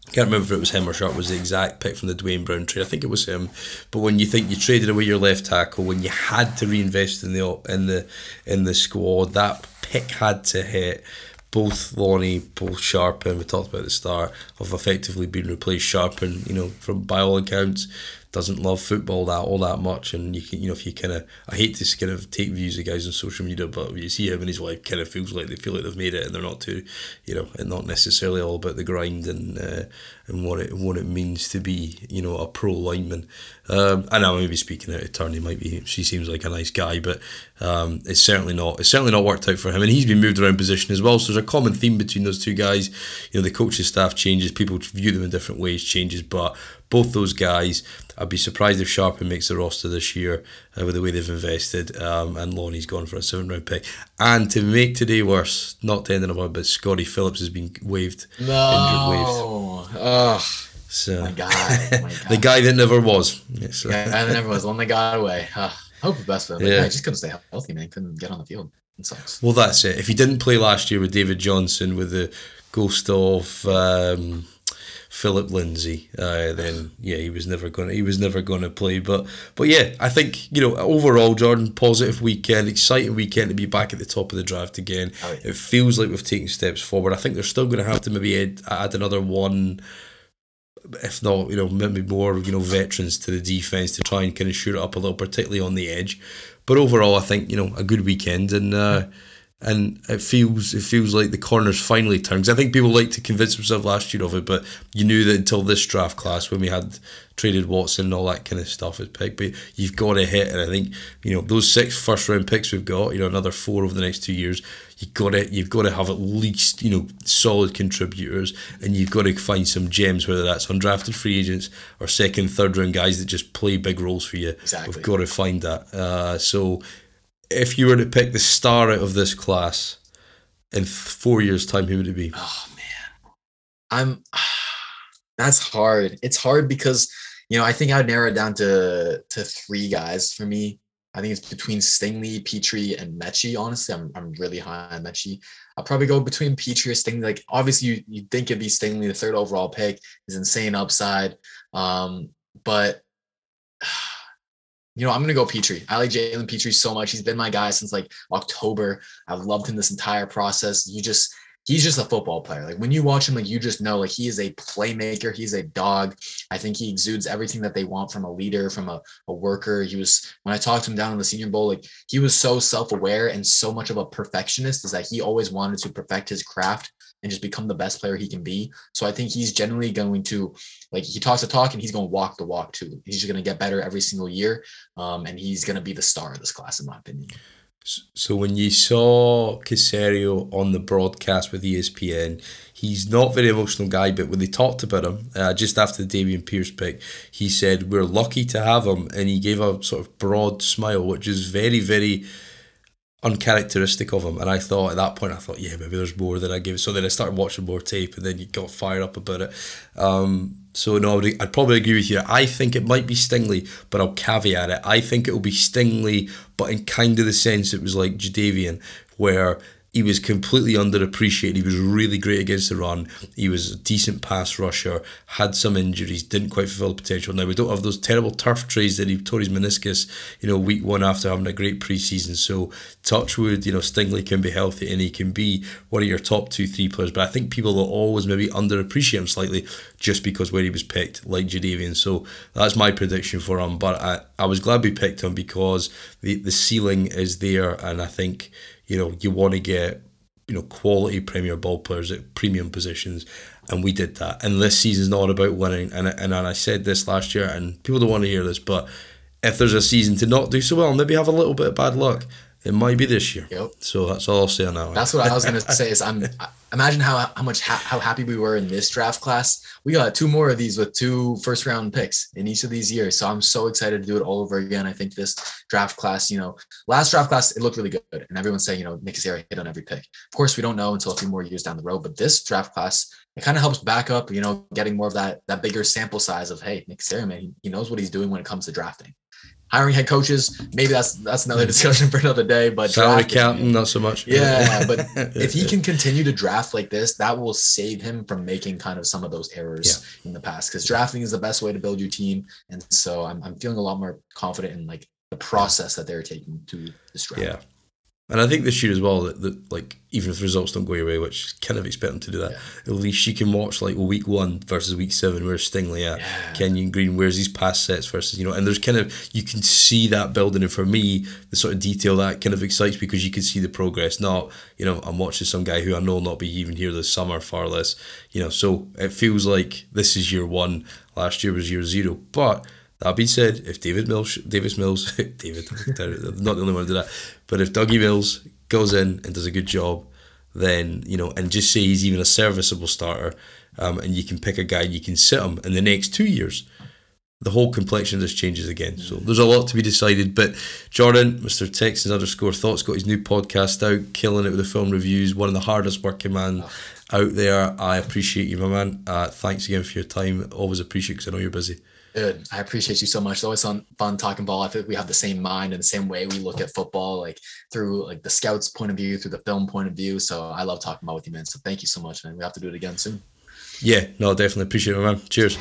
I can't remember if it was him or Sharp was the exact pick from the Duane Brown trade. I think it was him. But when you think you traded away your left tackle, when you had to reinvest in the in the in the squad, that pick had to hit. Both Lonnie, both Scharping, we talked about at the start, have effectively been replaced. Scharping, you know, from by all accounts, doesn't love football that all that much, and you can, you know, if you kind of, I hate to kind of take views of guys on social media, but you see him and his wife kind of feels like they feel like they've made it, and they're not too, you know, and not necessarily all about the grind and uh, and what it what it means to be, you know, a pro lineman. Um, and I may be speaking out of turn. He might be. She seems like a nice guy, but um, it's certainly not. It's certainly not worked out for him, and he's been moved around position as well. So there's a common theme between those two guys. You know, the coaching staff changes, people view them in different ways, changes, but both those guys. I'd be surprised if Scharping makes the roster this year uh, with the way they've invested, um, and Lonnie's gone for a seven round pick. And to make today worse, not to end on a bad, but Scottie Phillips has been waived, injured waived. Ugh. So My God. My the guy that never was. Yes. Yeah, and then everyone's one that got away. Uh, hope the best for him. Yeah. Yeah. I just couldn't stay healthy, man. Couldn't get on the field. It sucks. Well, that's it. If he didn't play last year with David Johnson, with the ghost of um, Phillip Lindsay, uh, then yeah, he was never going. to He was never going to play. But but yeah, I think you know overall, Jordan, positive weekend, exciting weekend to be back at the top of the draft again. Oh. It feels like we've taken steps forward. I think they're still going to have to maybe add, add another one. If not, you know, maybe more, you know, veterans to the defense to try and kind of shoot it up a little, particularly on the edge. But overall, I think you know a good weekend, and uh, and it feels it feels like the corners finally turned. 'Cause I think people like to convince themselves last year of it, but you knew that until this draft class when we had traded Watson and all that kind of stuff is picked. But you've got to hit, and I think you know those six first round picks we've got. You know another four over the next two years. You got to you've got to have at least you know solid contributors, and you've got to find some gems, whether that's undrafted free agents or second, third round guys that just play big roles for you. Exactly. We've got to find that. Uh, so if you were to pick the star out of this class in four years' time, who would it be? Oh man, I'm. That's hard. It's hard because you know I think I'd narrow it down to to three guys for me. I think it's between Stingley, Pitre, and Metchie. Honestly, I'm I'm really high on Metchie. I'll probably go between Pitre or Stingley. Like obviously, you you think it'd be Stingley, the third overall pick, is insane upside. Um, but you know, I'm gonna go Pitre. I like Jalen Pitre so much. He's been my guy since like October. I've loved him this entire process. You just he's just a football player. Like when you watch him, like you just know like he is a playmaker. He's a dog. I think he exudes everything that they want from a leader, from a, a worker. He was when I talked to him down in the senior bowl, like he was so self-aware and so much of a perfectionist is that he always wanted to perfect his craft and just become the best player he can be. So I think he's generally going to like he talks the talk and he's going to walk the walk too. He's just going to get better every single year. Um, and he's going to be the star of this class, in my opinion. So when you saw Caserio on the broadcast with ESPN, he's not very emotional guy, but when they talked about him uh, just after the Dameon Pierce pick, he said we're lucky to have him, and he gave a sort of broad smile, which is very very uncharacteristic of him. And I thought at that point, I thought, yeah, maybe there's more than I give. So then I started watching more tape, and then you got fired up about it. Um, so no, I would, I'd probably agree with you. I think it might be Stingley, but I'll caveat it. I think it will be Stingley, but in kind of the sense it was like Jadeveon, where he was completely underappreciated. He was really great against the run. He was a decent pass rusher, had some injuries, didn't quite fulfill the potential. Now, we don't have those terrible turf trays that he tore his meniscus, you know, week one after having a great preseason. So, Touchwood, you know, Stingley can be healthy and he can be one of your top two, three players. But I think people will always maybe underappreciate him slightly just because where he was picked, like Jadeveon. So, that's my prediction for him. But I, I was glad we picked him because the, the ceiling is there. And I think you know, you want to get you know quality Premier ball players at premium positions, and we did that. And this season's not about winning. And and, and I said this last year, and people don't want to hear this, but if there's a season to not do so well, maybe have a little bit of bad luck. It might be this year. Yep. So that's all I'll say on that one. That's what I was gonna say. Is I'm imagine how how much ha- how happy we were in this draft class. We got two more of these with two first round picks in each of these years. So I'm so excited to do it all over again. I think this draft class, you know, last draft class it looked really good, and everyone's saying you know Nick Caserio hit on every pick. Of course, we don't know until a few more years down the road. But this draft class, it kind of helps back up, you know, getting more of that that bigger sample size of hey, Nick Caserio, man, he, he knows what he's doing when it comes to drafting hiring head coaches maybe that's that's another mm. discussion for another day but salary counting not so much. Yeah but if he can continue to draft like this that will save him from making kind of some of those errors yeah. in the past because drafting is the best way to build your team. And so I'm, I'm feeling a lot more confident in like the process that they're taking to this draft. Yeah and I think this year as well that, that like even if the results don't go your way, which kind of expect them to do that, yeah. at least you can watch like week one versus week seven, where's Stingley at, yeah. Kenyon Green, where's these pass sets versus you know, and there's kind of you can see that building, and for me, the sort of detail that kind of excites because you can see the progress. Not you know, I'm watching some guy who I know will not be even here this summer, far less you know. So it feels like this is year one. Last year was year zero, but that being said, if David Mills, Davis Mills, David, not the only one to do that, but if Dougie Mills goes in and does a good job, then you know, and just say he's even a serviceable starter, um, and you can pick a guy, you can sit him in the next two years. The whole complexion just changes again. So there's a lot to be decided. But Jordan, Mr. Texans underscore thoughts, got his new podcast out, killing it with the film reviews. One of the hardest working man out there. I appreciate you, my man. Uh, thanks again for your time. Always appreciate because I know you're busy. Good. I appreciate you so much. It's always fun, fun talking ball. I think we have the same mind and the same way we look at football, like through like the scouts' point of view, through the film point of view. So I love talking about with you, man. So thank you so much, man. We have to do it again soon. Yeah, no, definitely appreciate it, man. Cheers.